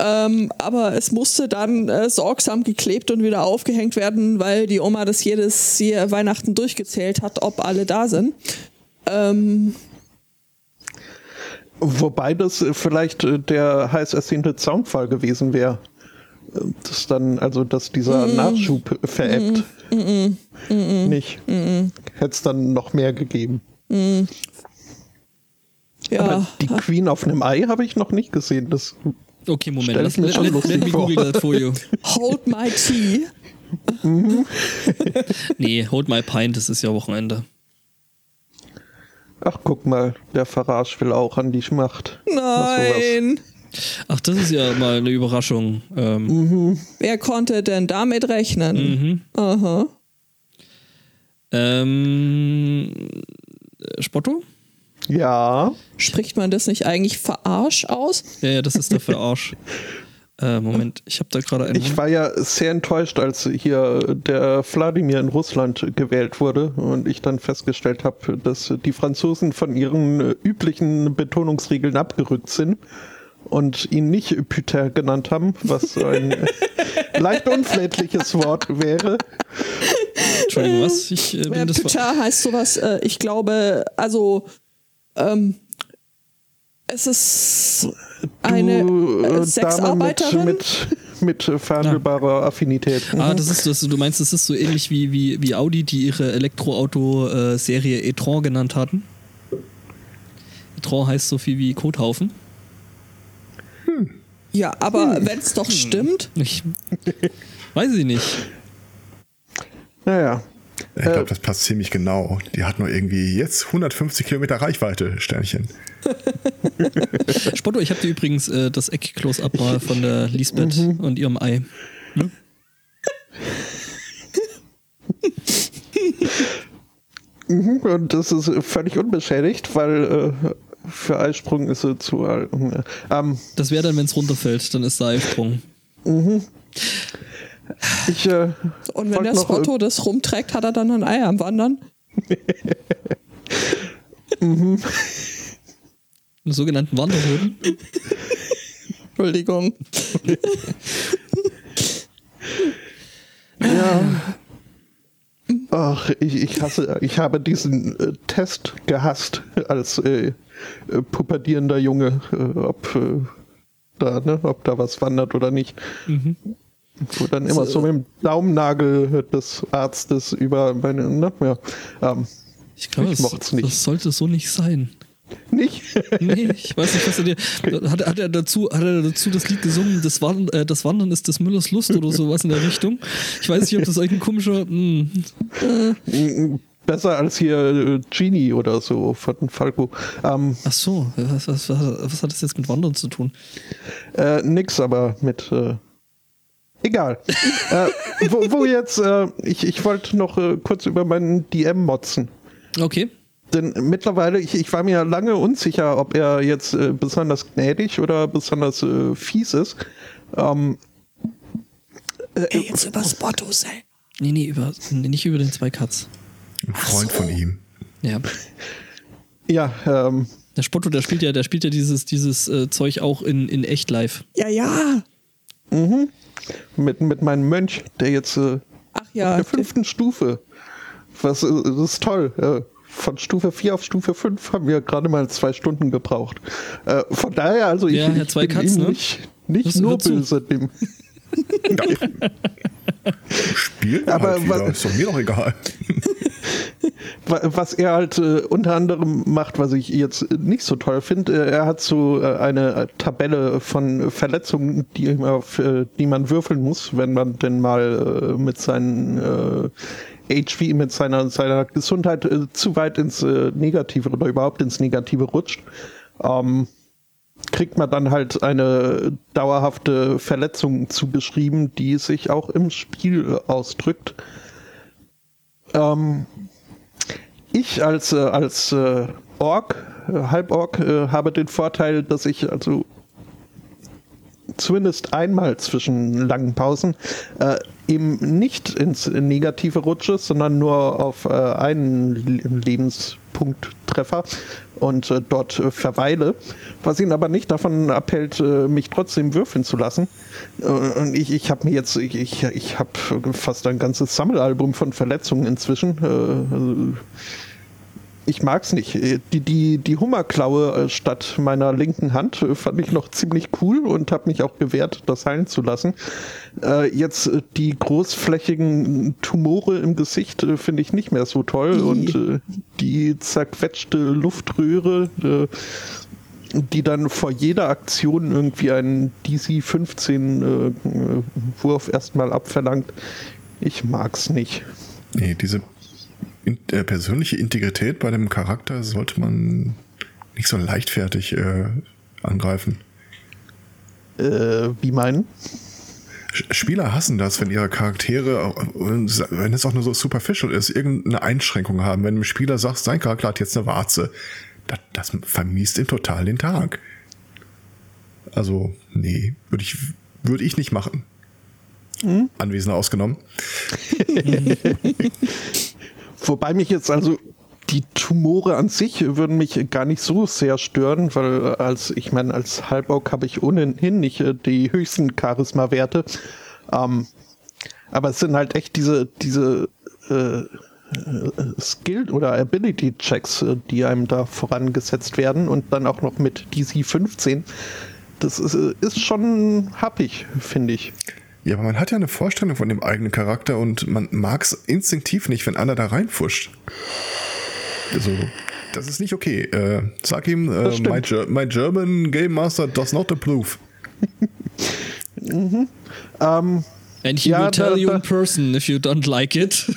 ähm, aber es musste dann äh, sorgsam geklebt und wieder aufgehängt werden, weil die Oma das jedes Jahr Weihnachten durchgezählt hat, ob alle da sind. Ähm, Wobei das vielleicht der heiß ersehnte Zaunfall gewesen wäre. Das dann, also dass dieser Nachschub veräppt. Nicht. Hätte es dann noch mehr gegeben. ja, Aber die Queen auf einem Ei habe ich noch nicht gesehen. Das, Okay, Moment. Lass, ich mir let, schon let, lustig let me vor. google that for you. <laughs> hold my tea. <laughs> Nee, hold my pint, das ist ja Wochenende. ach, guck mal, der Farage will auch an die Macht. Nein. Ach, das ist ja mal eine Überraschung. Ähm, Mhm. Wer konnte denn damit rechnen? mhm. Aha. ähm, äh, Spotto? Ja, Spricht man das nicht eigentlich verarsch aus? Ja, ja, das ist der Verarsch. <laughs> äh, Moment, ich habe da gerade einen. ich war ja sehr enttäuscht, als hier der Wladimir in Russland gewählt wurde und ich dann festgestellt habe, dass die Franzosen von ihren äh, üblichen Betonungsregeln abgerückt sind und ihn nicht Putain genannt haben, was ein <laughs> leicht unflätliches Wort wäre. Entschuldigung, was? Ich äh, Ja, bin das. Putain heißt sowas, äh, ich glaube, also ähm, es ist eine Du, äh, äh, Dame Sexarbeiterin. mit, mit, mit verhandelbarer Affinität. Ah, das ist das, du meinst, das ist so ähnlich wie, wie, wie Audi, die ihre Elektroauto-Serie e-tron genannt hatten? e-tron heißt so viel wie Kothaufen. Ja, aber Hm. wenn es doch stimmt, Ich weiß ich nicht. Naja, Ich glaube, das passt ziemlich genau. Die hat nur irgendwie jetzt 150 Kilometer Reichweite, Sternchen. <laughs> Spotto, ich habe dir übrigens äh, das Eck-Close-Up mal von der Lisbeth und ihrem Ei. <laughs> Mhm, Und das ist völlig unbeschädigt, weil äh, für Eisprung ist sie zu alt. Ähm, Das wäre dann, wenn es runterfällt, dann ist der Eisprung. ich, äh, und wenn der Spotto das rumträgt, hat er dann ein Ei am Wandern. Einen sogenannten Wanderhoden. Entschuldigung. Ja. Ach, ich, ich hasse, ich habe diesen äh, Test gehasst als äh, äh, pubertierender Junge, äh, ob äh, da, ne, ob da was wandert oder nicht. Wo dann immer so mit dem Daumennagel des Arztes über meine, ne, ja, ähm, Ich glaube, Ich das, mocht's nicht. das sollte so nicht sein. Nicht. Nee, ich weiß nicht, was er dir. Hat, hat, er, dazu, hat er dazu das Lied gesungen, das, Wandern, äh, das Wandern ist des Müllers Lust oder sowas in der Richtung? Ich weiß nicht, ob das euch ein komischer. Mh, Besser als hier äh, Genie oder so von Falco. Ähm, ach so, was, was, was, hat das jetzt mit Wandern zu tun? Äh, nix, aber mit. Äh, egal. <laughs> äh, wo, wo jetzt, äh, ich, ich wollte noch äh, kurz über meinen DM motzen. Okay. Denn mittlerweile, ich, ich war mir lange unsicher, ob er jetzt äh, besonders gnädig oder besonders äh, fies ist. Ähm, Ey, jetzt über Spotto selber. Nee, nee, über, nee, nicht über den zwei Cuts. Ein Freund von ihm. Ja. ja, ähm, Der Spotto, der spielt ja, der spielt ja dieses, dieses äh, Zeug auch in, in echt live. Ja, ja. mit, mit meinem Mönch, der jetzt äh, Ach ja. der fünften Stufe. Was äh, das ist toll. Äh, von Stufe 4 auf Stufe 5 haben wir gerade mal zwei Stunden gebraucht. Äh, von daher, also ich, Ja, ich zwei bin ihm ne? nicht, nicht nur böse dem. Spielt er Aber halt was- Ist doch mir doch egal. <laughs> Was er halt äh, unter anderem macht, was ich jetzt nicht so toll finde, äh, er hat so äh, eine Tabelle von Verletzungen, die, auf, äh, die man würfeln muss, wenn man denn mal äh, mit seinen äh, HV, mit seiner, seiner Gesundheit äh, zu weit ins äh, Negative oder überhaupt ins Negative rutscht. Ähm, kriegt man dann halt eine dauerhafte Verletzung zugeschrieben, die sich auch im Spiel ausdrückt. Ähm, ich als, äh, als äh, Ork, äh, Halborg, äh, habe den Vorteil, dass ich also zumindest einmal zwischen langen Pausen äh, eben nicht ins Negative rutsche, sondern nur auf äh, einen Lebenspunkttreffer und äh, dort äh, verweile, was ihn aber nicht davon abhält, äh, mich trotzdem würfeln zu lassen. Äh, und ich, ich habe mir jetzt, ich, ich, ich habe fast ein ganzes Sammelalbum von Verletzungen inzwischen. Also, ich mag's nicht. Äh, die, die, die Hummerklaue äh, statt meiner linken Hand äh, fand ich noch ziemlich cool und habe mich auch gewehrt, das heilen zu lassen. Äh, jetzt die großflächigen Tumore im Gesicht äh, finde ich nicht mehr so toll und äh, die zerquetschte Luftröhre, die dann vor jeder Aktion irgendwie einen DC-15 Wurf erstmal abverlangt. Ich mag's nicht. Nee, diese in, äh, persönliche Integrität bei dem Charakter sollte man nicht so leichtfertig äh, angreifen. Äh, wie meinen? Spieler hassen das, wenn ihre Charaktere, wenn es auch nur so superficial ist, irgendeine Einschränkung haben. Wenn ein Spieler sagt, sein Charakter hat jetzt eine Warze, das, das vermiest ihm total den Tag. Also, nee, würde ich, würde ich nicht machen. Hm? Anwesende ausgenommen. <laughs> <laughs> Wobei mich jetzt also die Tumore an sich würden mich gar nicht so sehr stören, weil als ich meine, als Halborg habe ich ohnehin nicht äh, die höchsten Charisma-Werte. Ähm, aber es sind halt echt diese, diese äh, Skill- oder Ability-Checks, äh, die einem da vorangesetzt werden und dann auch noch mit DC 15. Das ist, äh, ist schon happig, finde ich. Ja, aber man hat ja eine Vorstellung von dem eigenen Charakter und man mag es instinktiv nicht, wenn einer da reinfuscht. Also, das ist nicht okay. Äh, sag ihm, äh, my, my, German Game Master does not approve. <laughs> mhm. um, ähm, And he ja, will tell da, you in person if you don't like it.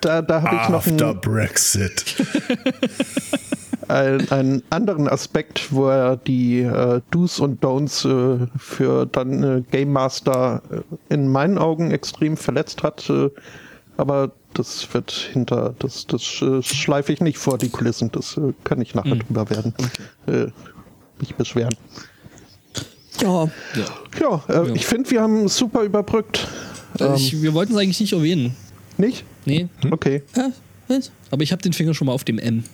da da habe ich noch After Brexit. <laughs> ein, einen anderen Aspekt, wo er die äh, Do's und Don'ts äh, für dann äh, Game Master äh, in meinen Augen extrem verletzt hat. Äh, aber das wird hinter, das, das äh, schleife ich nicht vor die Kulissen. Das äh, kann ich nachher mhm. drüber werden. Okay. mich beschweren. Ja. Ja, ja, ja. ich finde, wir haben super überbrückt. Ich, ähm, wir wollten es eigentlich nicht erwähnen. Nicht? Nee. Okay. Aber ich habe den Finger schon mal auf dem M.